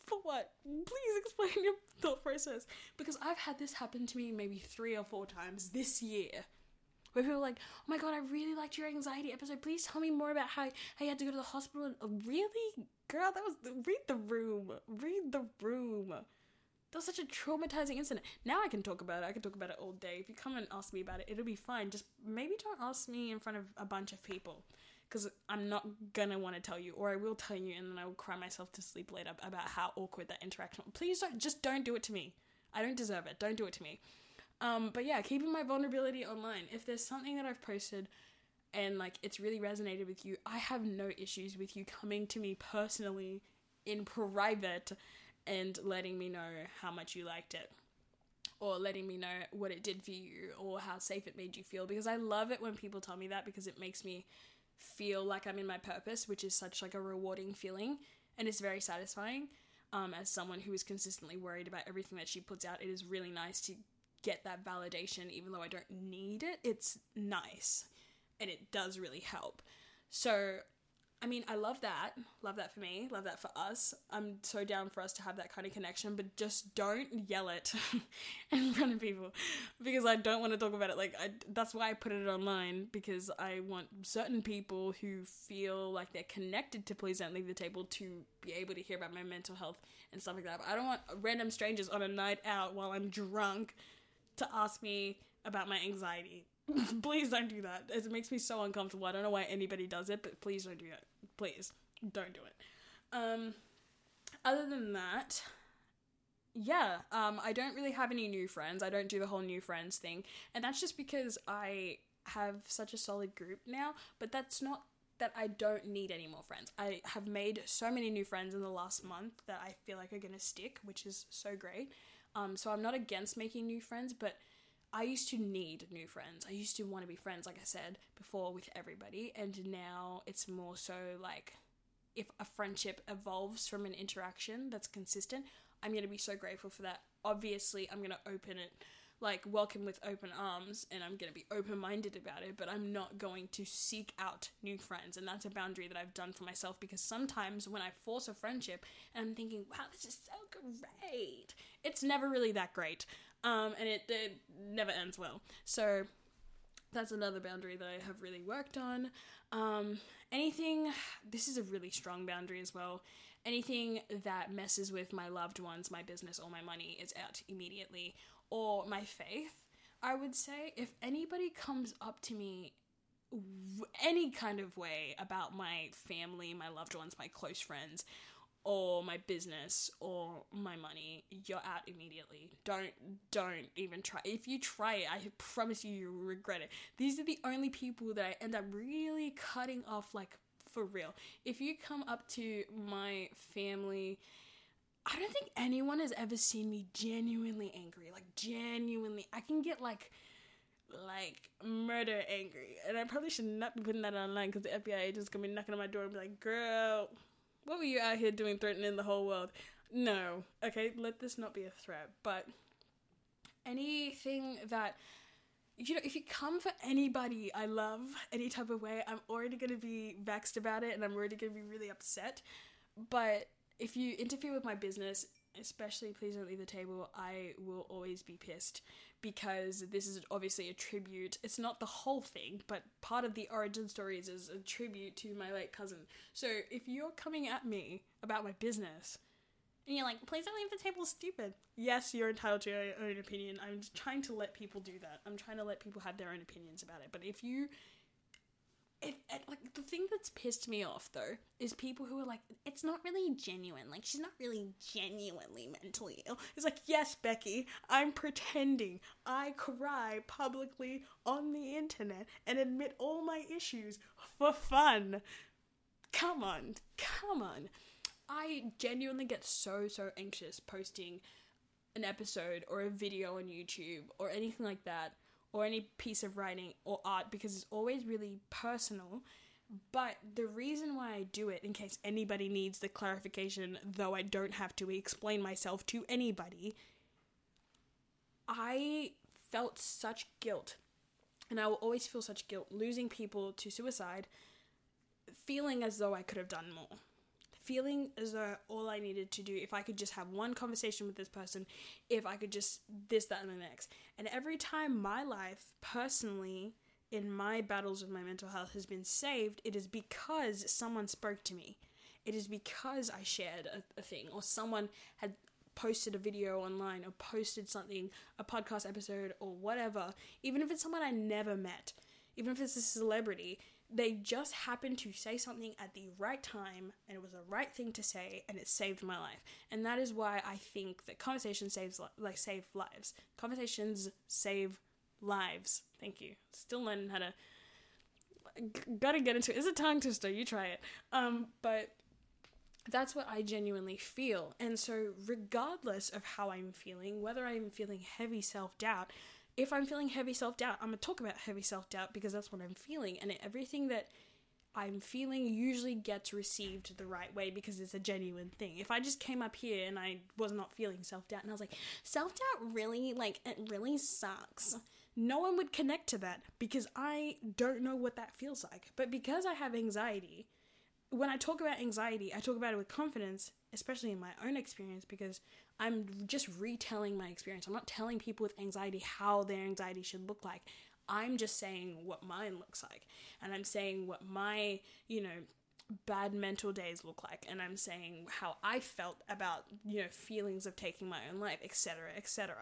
For what? Please explain your thought process. Because I've had this happen to me maybe three or four times this year where people are like, oh my god, I really liked your anxiety episode. Please tell me more about how, how you had to go to the hospital. And, oh, really? Girl, that was. Read the room. Read the room. That was such a traumatizing incident. Now I can talk about it. I can talk about it all day. If you come and ask me about it, it'll be fine. Just maybe don't ask me in front of a bunch of people. Because I'm not gonna want to tell you, or I will tell you, and then I will cry myself to sleep later about how awkward that interaction. Was. Please don't, just don't do it to me. I don't deserve it. Don't do it to me. Um, but yeah, keeping my vulnerability online. If there's something that I've posted and like it's really resonated with you, I have no issues with you coming to me personally in private and letting me know how much you liked it or letting me know what it did for you or how safe it made you feel because I love it when people tell me that because it makes me feel like I'm in my purpose, which is such like a rewarding feeling and it's very satisfying. Um, as someone who is consistently worried about everything that she puts out, it is really nice to get that validation, even though I don't need it, it's nice and it does really help. So, I mean, I love that. Love that for me. Love that for us. I'm so down for us to have that kind of connection, but just don't yell it in front of people because I don't want to talk about it. Like, I, that's why I put it online because I want certain people who feel like they're connected to Please Don't Leave the Table to be able to hear about my mental health and stuff like that. But I don't want random strangers on a night out while I'm drunk to ask me about my anxiety. please don't do that. It makes me so uncomfortable. I don't know why anybody does it, but please don't do it. Please don't do it. Um, other than that, yeah, um, I don't really have any new friends. I don't do the whole new friends thing, and that's just because I have such a solid group now. But that's not that I don't need any more friends. I have made so many new friends in the last month that I feel like are gonna stick, which is so great. Um, so I'm not against making new friends, but I used to need new friends. I used to want to be friends, like I said before, with everybody, and now it's more so like if a friendship evolves from an interaction that's consistent, I'm gonna be so grateful for that. Obviously, I'm gonna open it like welcome with open arms and I'm going to be open minded about it, but I'm not going to seek out new friends. And that's a boundary that I've done for myself because sometimes when I force a friendship and I'm thinking, wow, this is so great, it's never really that great. Um, and it, it never ends well. So that's another boundary that I have really worked on. Um, anything, this is a really strong boundary as well. Anything that messes with my loved ones, my business, or my money is out immediately or my faith, I would say if anybody comes up to me any kind of way about my family, my loved ones, my close friends, or my business or my money, you're out immediately. Don't don't even try. If you try it, I promise you you'll regret it. These are the only people that I end up really cutting off like for real. If you come up to my family I don't think anyone has ever seen me genuinely angry. Like genuinely, I can get like like murder angry, and I probably should not be putting that online because the FBI agent's gonna be knocking on my door and be like, "Girl, what were you out here doing, threatening the whole world?" No, okay, let this not be a threat. But anything that you know, if you come for anybody I love, any type of way, I'm already gonna be vexed about it and I'm already gonna be really upset. But if you interfere with my business, especially please don't leave the table, I will always be pissed because this is obviously a tribute. It's not the whole thing, but part of the origin stories is a tribute to my late cousin. So if you're coming at me about my business, and you're like, please don't leave the table stupid. Yes, you're entitled to your own opinion. I'm trying to let people do that. I'm trying to let people have their own opinions about it. But if you it, it, like the thing that's pissed me off though is people who are like it's not really genuine. Like she's not really genuinely mentally ill. It's like yes becky i'm pretending. I cry publicly on the internet and admit all my issues for fun. Come on. Come on. I genuinely get so so anxious posting an episode or a video on youtube or anything like that or any piece of writing or art because it's always really personal. But the reason why I do it, in case anybody needs the clarification, though I don't have to explain myself to anybody, I felt such guilt, and I will always feel such guilt losing people to suicide, feeling as though I could have done more feeling as though all I needed to do, if I could just have one conversation with this person, if I could just this, that, and the next. And every time my life, personally, in my battles with my mental health has been saved, it is because someone spoke to me. It is because I shared a, a thing, or someone had posted a video online, or posted something, a podcast episode, or whatever. Even if it's someone I never met, even if it's a celebrity, they just happened to say something at the right time and it was the right thing to say and it saved my life. And that is why i think that conversation saves like save lives. Conversations save lives. Thank you. Still learning how to gotta get into it. It's a tongue twister. You try it. Um but that's what I genuinely feel. And so, regardless of how I'm feeling, whether I'm feeling heavy self doubt, if I'm feeling heavy self doubt, I'm gonna talk about heavy self doubt because that's what I'm feeling, and everything that I'm feeling usually gets received the right way because it's a genuine thing. If I just came up here and I was not feeling self doubt and I was like, self doubt really, like, it really sucks. No one would connect to that because I don't know what that feels like. But because I have anxiety, when I talk about anxiety, I talk about it with confidence, especially in my own experience, because I'm just retelling my experience. I'm not telling people with anxiety how their anxiety should look like. I'm just saying what mine looks like. And I'm saying what my, you know, bad mental days look like. And I'm saying how I felt about, you know, feelings of taking my own life, etc., etc.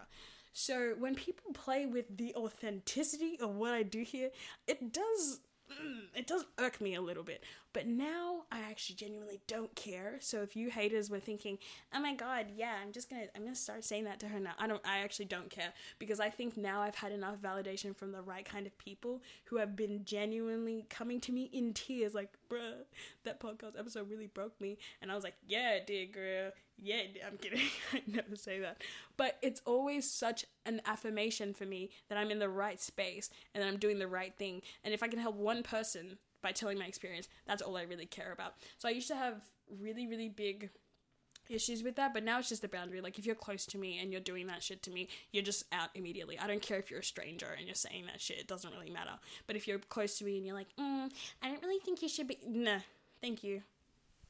So when people play with the authenticity of what I do here, it does it does irk me a little bit. But now I actually genuinely don't care. So if you haters were thinking, "Oh my god, yeah, I'm just going to I'm going to start saying that to her now." I don't I actually don't care because I think now I've had enough validation from the right kind of people who have been genuinely coming to me in tears like, "Bruh, that podcast episode really broke me." And I was like, "Yeah, it did, girl. Yeah, I'm kidding. I never say that. But it's always such an affirmation for me that I'm in the right space and that I'm doing the right thing. And if I can help one person by telling my experience. That's all I really care about. So I used to have really, really big issues with that, but now it's just a boundary. Like if you're close to me and you're doing that shit to me, you're just out immediately. I don't care if you're a stranger and you're saying that shit; it doesn't really matter. But if you're close to me and you're like, mm, I don't really think you should be, nah, thank you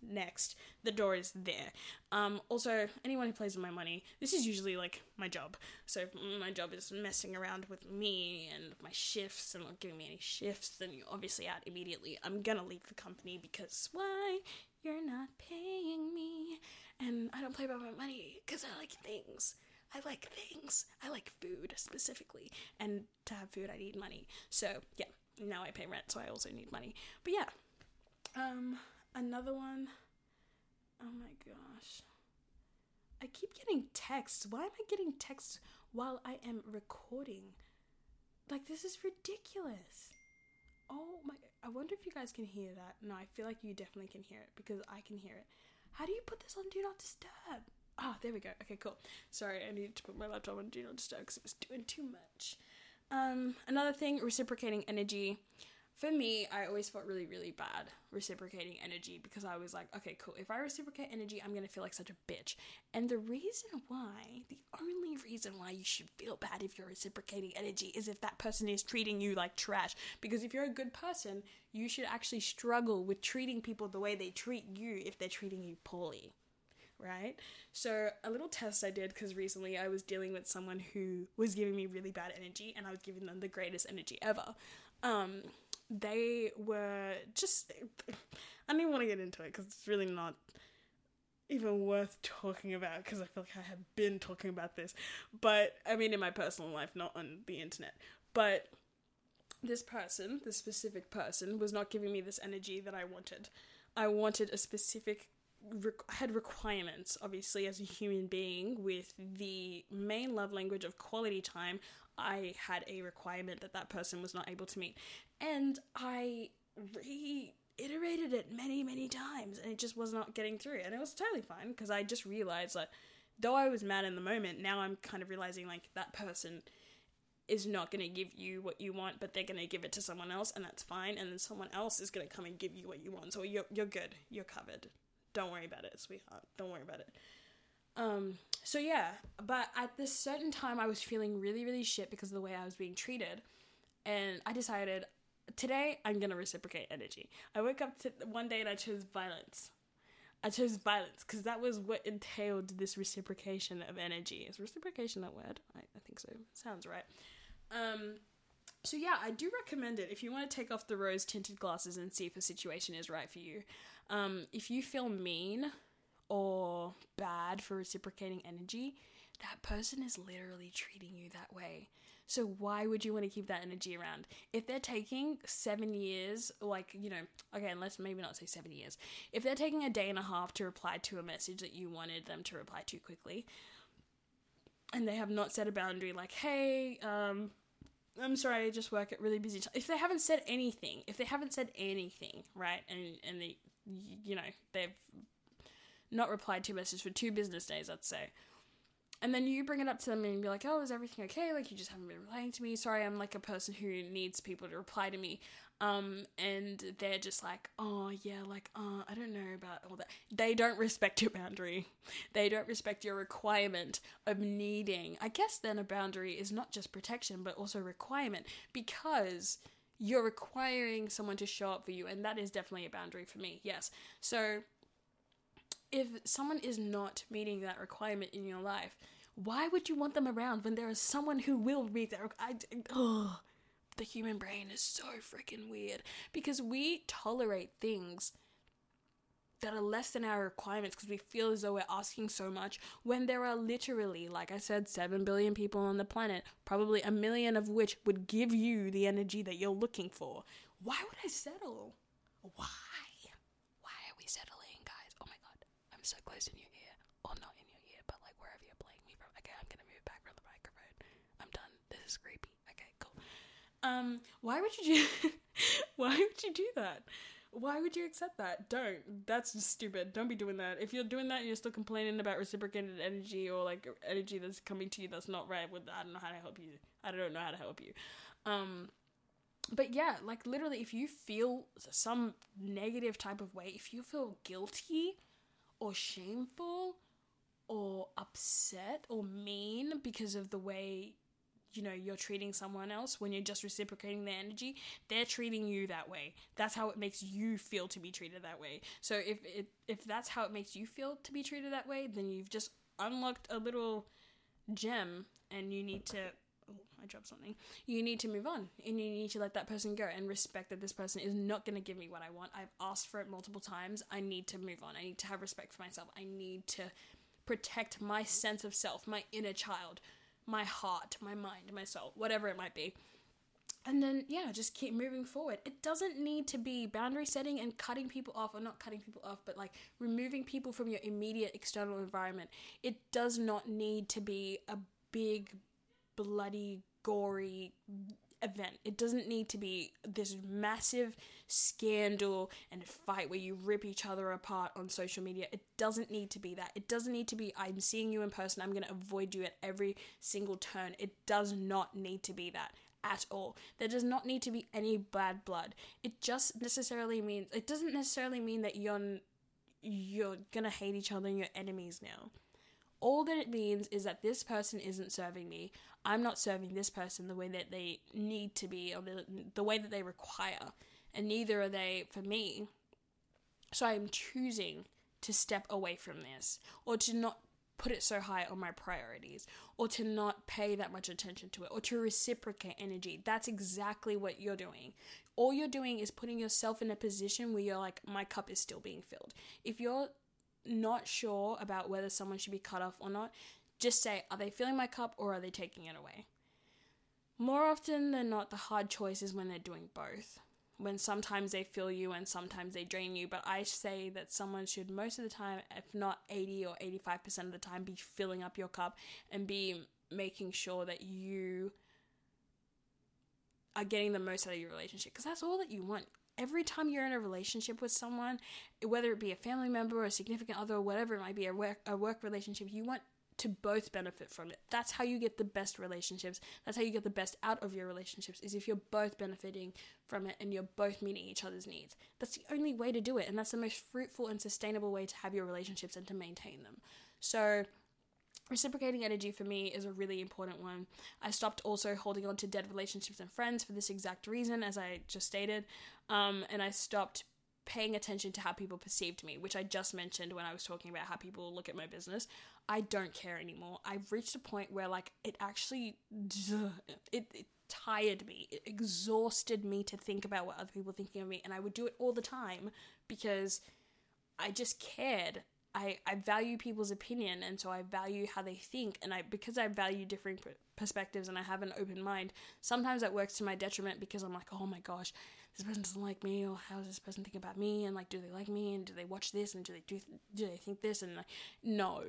next. The door is there. Um, also, anyone who plays with my money, this is usually like my job. So my job is messing around with me and my shifts and not giving me any shifts, then you're obviously out immediately. I'm gonna leave the company because why? You're not paying me. And I don't play by my money because I like things. I like things. I like food specifically. And to have food, I need money. So, yeah, now I pay rent, so I also need money. But yeah, um, Another one. Oh my gosh. I keep getting texts. Why am I getting texts while I am recording? Like, this is ridiculous. Oh my. I wonder if you guys can hear that. No, I feel like you definitely can hear it because I can hear it. How do you put this on Do Not Disturb? Ah, oh, there we go. Okay, cool. Sorry, I needed to put my laptop on Do Not Disturb because it was doing too much. Um, another thing, reciprocating energy. For me, I always felt really, really bad reciprocating energy because I was like, okay, cool. If I reciprocate energy, I'm gonna feel like such a bitch. And the reason why, the only reason why you should feel bad if you're reciprocating energy is if that person is treating you like trash. Because if you're a good person, you should actually struggle with treating people the way they treat you if they're treating you poorly. Right? So, a little test I did because recently I was dealing with someone who was giving me really bad energy and I was giving them the greatest energy ever. Um, they were just I don't even want to get into it because it's really not even worth talking about because I feel like I have been talking about this. But I mean, in my personal life, not on the internet. But this person, this specific person, was not giving me this energy that I wanted. I wanted a specific. I had requirements, obviously, as a human being, with the main love language of quality time. I had a requirement that that person was not able to meet. And I reiterated it many, many times, and it just was not getting through. And it was totally fine because I just realized that though I was mad in the moment, now I'm kind of realizing like that person is not going to give you what you want, but they're going to give it to someone else, and that's fine. And then someone else is going to come and give you what you want. So you're you're good. You're covered. Don't worry about it, sweetheart. Don't worry about it. Um, so yeah, but at this certain time, I was feeling really, really shit because of the way I was being treated, and I decided today I'm gonna reciprocate energy. I woke up to one day and I chose violence. I chose violence because that was what entailed this reciprocation of energy. Is reciprocation that word? I, I think so. Sounds right. Um, so yeah, I do recommend it if you want to take off the rose tinted glasses and see if a situation is right for you. Um, if you feel mean or bad for reciprocating energy, that person is literally treating you that way. So why would you want to keep that energy around? If they're taking seven years, like, you know, okay, let's maybe not say seven years. If they're taking a day and a half to reply to a message that you wanted them to reply to quickly, and they have not set a boundary like, hey, um, I'm sorry, I just work at really busy time. If they haven't said anything, if they haven't said anything, right, and and they, you know, they've not replied to messages for two business days, let's say. And then you bring it up to them and be like, oh, is everything okay? Like, you just haven't been replying to me. Sorry, I'm like a person who needs people to reply to me. Um, and they're just like, oh, yeah, like, uh, I don't know about all that. They don't respect your boundary. They don't respect your requirement of needing. I guess then a boundary is not just protection, but also requirement because you're requiring someone to show up for you. And that is definitely a boundary for me, yes. So, if someone is not meeting that requirement in your life, why would you want them around when there is someone who will meet that? I, oh, the human brain is so freaking weird because we tolerate things that are less than our requirements because we feel as though we're asking so much when there are literally, like I said, 7 billion people on the planet, probably a million of which would give you the energy that you're looking for. Why would I settle? Why? I'm so close in your ear, or not in your ear, but like wherever you're playing me from. Okay, I'm gonna move back from the microphone. I'm done. This is creepy. Okay, cool. Um, why would you do? why would you do that? Why would you accept that? Don't. That's just stupid. Don't be doing that. If you're doing that and you're still complaining about reciprocated energy or like energy that's coming to you that's not right, with I don't know how to help you. I don't know how to help you. Um, but yeah, like literally, if you feel some negative type of way, if you feel guilty or shameful or upset or mean because of the way you know you're treating someone else when you're just reciprocating their energy they're treating you that way. That's how it makes you feel to be treated that way. So if it if that's how it makes you feel to be treated that way then you've just unlocked a little gem and you need to oh, I dropped something. You need to move on and you need to let that person go and respect that this person is not going to give me what I want. I've asked for it multiple times. I need to move on. I need to have respect for myself. I need to protect my sense of self, my inner child, my heart, my mind, my soul, whatever it might be. And then, yeah, just keep moving forward. It doesn't need to be boundary setting and cutting people off, or not cutting people off, but like removing people from your immediate external environment. It does not need to be a big, bloody gory event. It doesn't need to be this massive scandal and fight where you rip each other apart on social media. It doesn't need to be that. It doesn't need to be I'm seeing you in person, I'm going to avoid you at every single turn. It does not need to be that at all. There does not need to be any bad blood. It just necessarily means it doesn't necessarily mean that you're you're gonna hate each other and you're enemies now. All that it means is that this person isn't serving me. I'm not serving this person the way that they need to be or the, the way that they require. And neither are they for me. So I'm choosing to step away from this or to not put it so high on my priorities or to not pay that much attention to it or to reciprocate energy. That's exactly what you're doing. All you're doing is putting yourself in a position where you're like, my cup is still being filled. If you're not sure about whether someone should be cut off or not, just say, are they filling my cup or are they taking it away? More often than not, the hard choice is when they're doing both when sometimes they fill you and sometimes they drain you. But I say that someone should most of the time, if not 80 or 85% of the time, be filling up your cup and be making sure that you are getting the most out of your relationship because that's all that you want. Every time you're in a relationship with someone, whether it be a family member or a significant other or whatever it might be, a work, a work relationship, you want to both benefit from it. That's how you get the best relationships. That's how you get the best out of your relationships is if you're both benefiting from it and you're both meeting each other's needs. That's the only way to do it and that's the most fruitful and sustainable way to have your relationships and to maintain them. So Reciprocating energy for me is a really important one. I stopped also holding on to dead relationships and friends for this exact reason, as I just stated, um, and I stopped paying attention to how people perceived me, which I just mentioned when I was talking about how people look at my business. I don't care anymore. I've reached a point where like it actually it, it tired me. It exhausted me to think about what other people were thinking of me and I would do it all the time because I just cared. I, I value people's opinion and so I value how they think and I because I value different perspectives and I have an open mind sometimes that works to my detriment because I'm like oh my gosh this person doesn't like me or how does this person think about me and like do they like me and do they watch this and do they do do they think this? And like no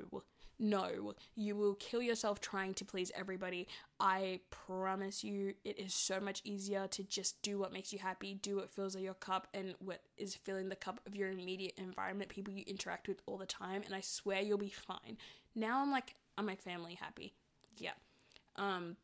no you will kill yourself trying to please everybody i promise you it is so much easier to just do what makes you happy do what fills your cup and what is filling the cup of your immediate environment people you interact with all the time and i swear you'll be fine now i'm like are my family happy yeah um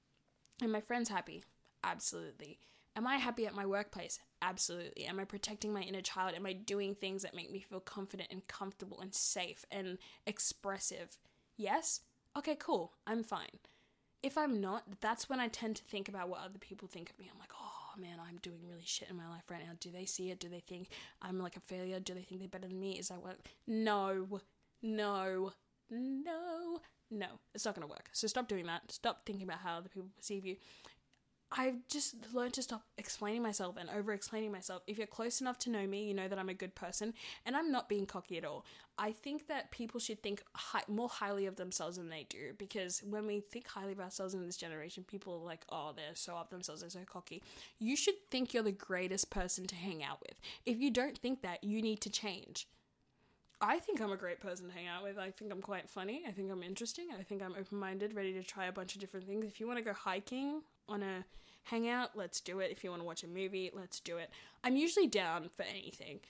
and my friends happy absolutely Am I happy at my workplace? Absolutely. Am I protecting my inner child? Am I doing things that make me feel confident and comfortable and safe and expressive? Yes? Okay, cool. I'm fine. If I'm not, that's when I tend to think about what other people think of me. I'm like, oh man, I'm doing really shit in my life right now. Do they see it? Do they think I'm like a failure? Do they think they're better than me? Is that what? No, no, no, no. It's not gonna work. So stop doing that. Stop thinking about how other people perceive you. I've just learned to stop explaining myself and over explaining myself. If you're close enough to know me, you know that I'm a good person and I'm not being cocky at all. I think that people should think high, more highly of themselves than they do because when we think highly of ourselves in this generation, people are like, oh, they're so up themselves, they're so cocky. You should think you're the greatest person to hang out with. If you don't think that, you need to change. I think I'm a great person to hang out with. I think I'm quite funny. I think I'm interesting. I think I'm open minded, ready to try a bunch of different things. If you want to go hiking on a hangout, let's do it. If you want to watch a movie, let's do it. I'm usually down for anything.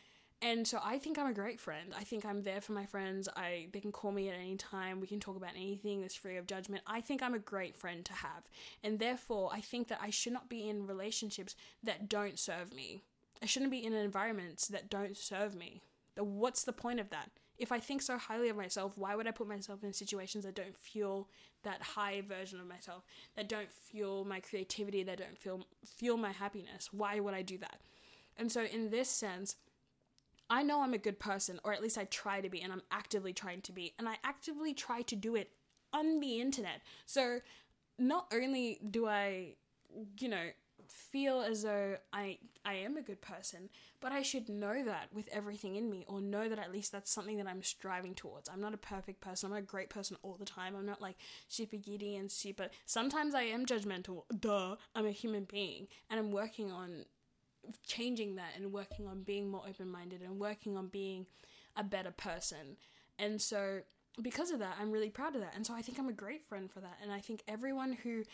And so I think I'm a great friend. I think I'm there for my friends. I they can call me at any time. We can talk about anything that's free of judgment. I think I'm a great friend to have. And therefore, I think that I should not be in relationships that don't serve me. I shouldn't be in environments that don't serve me. What's the point of that? If I think so highly of myself, why would I put myself in situations that don't fuel that high version of myself, that don't fuel my creativity, that don't fuel fuel my happiness? Why would I do that? And so in this sense, I know I'm a good person, or at least I try to be, and I'm actively trying to be, and I actively try to do it on the internet. So not only do I, you know, feel as though I I am a good person, but I should know that with everything in me, or know that at least that's something that I'm striving towards. I'm not a perfect person. I'm a great person all the time. I'm not like super giddy and super. Sometimes I am judgmental. Duh. I'm a human being, and I'm working on changing that and working on being more open minded and working on being a better person. And so because of that, I'm really proud of that. And so I think I'm a great friend for that. And I think everyone who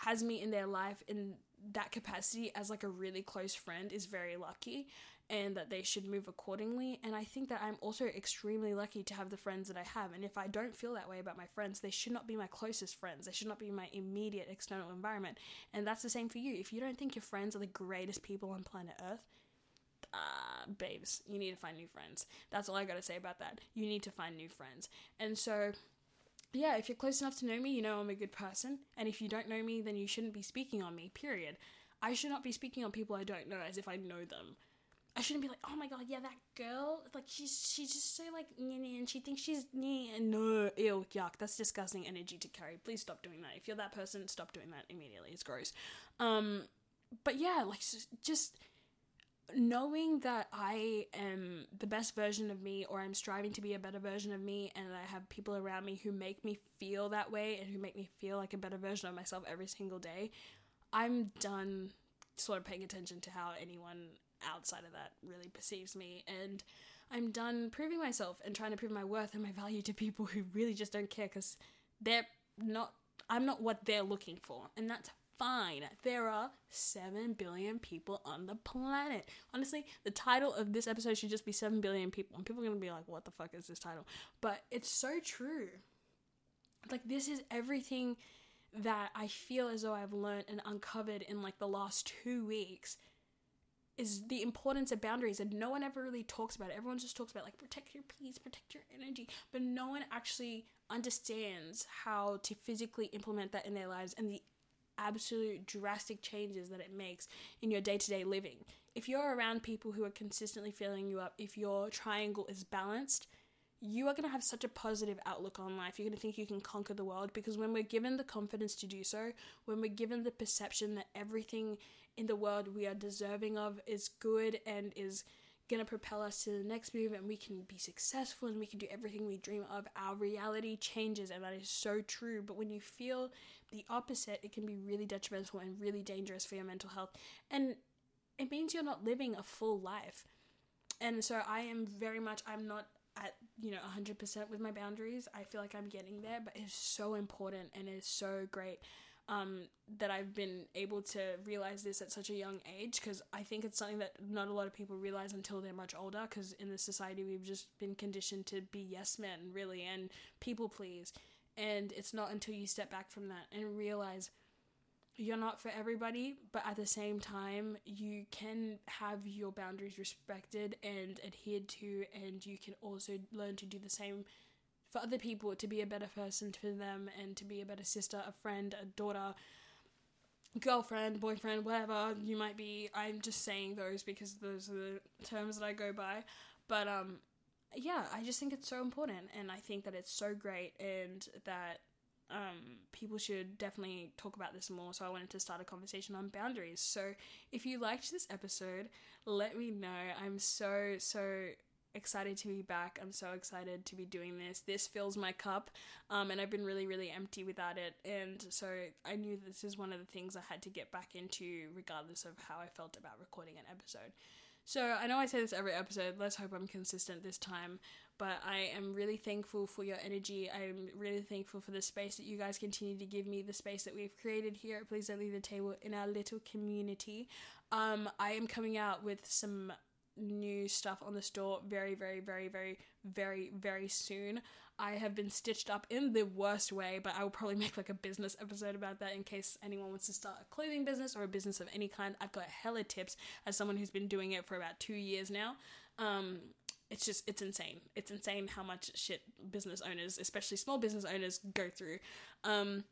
has me in their life in that capacity as like a really close friend is very lucky and that they should move accordingly. And I think that I'm also extremely lucky to have the friends that I have. And if I don't feel that way about my friends, they should not be my closest friends. They should not be my immediate external environment. And that's the same for you. If you don't think your friends are the greatest people on planet Earth, uh, babes, you need to find new friends. That's all I gotta say about that. You need to find new friends. And so, yeah, if you're close enough to know me, you know I'm a good person. And if you don't know me, then you shouldn't be speaking on me, period. I should not be speaking on people I don't know as if I know them. I shouldn't be like, oh my god, yeah, that girl, like she's she's just so like and she thinks she's and no, ew, yuck, that's disgusting energy to carry. Please stop doing that. If you're that person, stop doing that immediately. It's gross. Um, but yeah, like just knowing that I am the best version of me, or I'm striving to be a better version of me, and I have people around me who make me feel that way and who make me feel like a better version of myself every single day. I'm done sort of paying attention to how anyone outside of that really perceives me and I'm done proving myself and trying to prove my worth and my value to people who really just don't care because they're not I'm not what they're looking for and that's fine. There are 7 billion people on the planet. Honestly, the title of this episode should just be 7 billion people. And people are going to be like, what the fuck is this title? But it's so true. Like, this is everything that I feel as though I've learned and uncovered in like the last two weeks is the importance of boundaries and no one ever really talks about it. Everyone just talks about like protect your peace, protect your energy, but no one actually understands how to physically implement that in their lives and the absolute drastic changes that it makes in your day-to-day living. If you're around people who are consistently filling you up, if your triangle is balanced, you are going to have such a positive outlook on life. You're going to think you can conquer the world because when we're given the confidence to do so, when we're given the perception that everything in the world we are deserving of is good and is going to propel us to the next move and we can be successful and we can do everything we dream of, our reality changes and that is so true. But when you feel the opposite, it can be really detrimental and really dangerous for your mental health. And it means you're not living a full life. And so I am very much, I'm not at you know 100% with my boundaries i feel like i'm getting there but it's so important and it's so great um, that i've been able to realize this at such a young age because i think it's something that not a lot of people realize until they're much older because in this society we've just been conditioned to be yes men really and people please and it's not until you step back from that and realize you're not for everybody, but at the same time, you can have your boundaries respected and adhered to, and you can also learn to do the same for other people to be a better person for them and to be a better sister, a friend, a daughter, girlfriend, boyfriend, whatever you might be. I'm just saying those because those are the terms that I go by. But um yeah, I just think it's so important and I think that it's so great and that um, people should definitely talk about this more. So I wanted to start a conversation on boundaries. So if you liked this episode, let me know. I'm so, so excited to be back. I'm so excited to be doing this. This fills my cup, um, and I've been really, really empty without it. And so I knew this is one of the things I had to get back into, regardless of how I felt about recording an episode. So I know I say this every episode. Let's hope I'm consistent this time. But I am really thankful for your energy. I'm really thankful for the space that you guys continue to give me, the space that we've created here Please Don't Leave the Table in our little community. Um, I am coming out with some new stuff on the store very, very, very, very, very, very soon. I have been stitched up in the worst way, but I will probably make like a business episode about that in case anyone wants to start a clothing business or a business of any kind. I've got hella tips as someone who's been doing it for about two years now. Um, it's just it's insane. It's insane how much shit business owners, especially small business owners, go through. Um,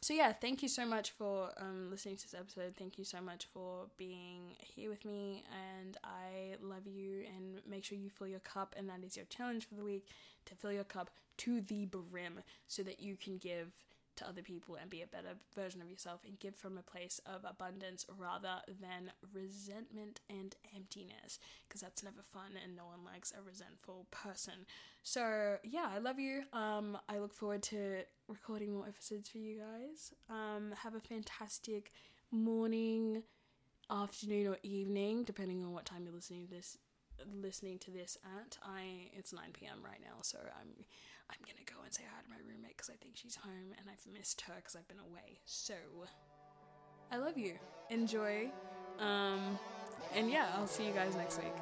so yeah, thank you so much for um, listening to this episode. Thank you so much for being here with me, and I love you. And make sure you fill your cup, and that is your challenge for the week to fill your cup to the brim, so that you can give to other people and be a better version of yourself and give from a place of abundance rather than resentment and emptiness because that's never fun and no one likes a resentful person. So, yeah, I love you. Um I look forward to recording more episodes for you guys. Um have a fantastic morning, afternoon or evening depending on what time you're listening to this listening to this at. I it's 9 p.m. right now, so I'm I'm gonna go and say hi to my roommate because I think she's home and I've missed her because I've been away. So I love you. Enjoy. Um, and yeah, I'll see you guys next week.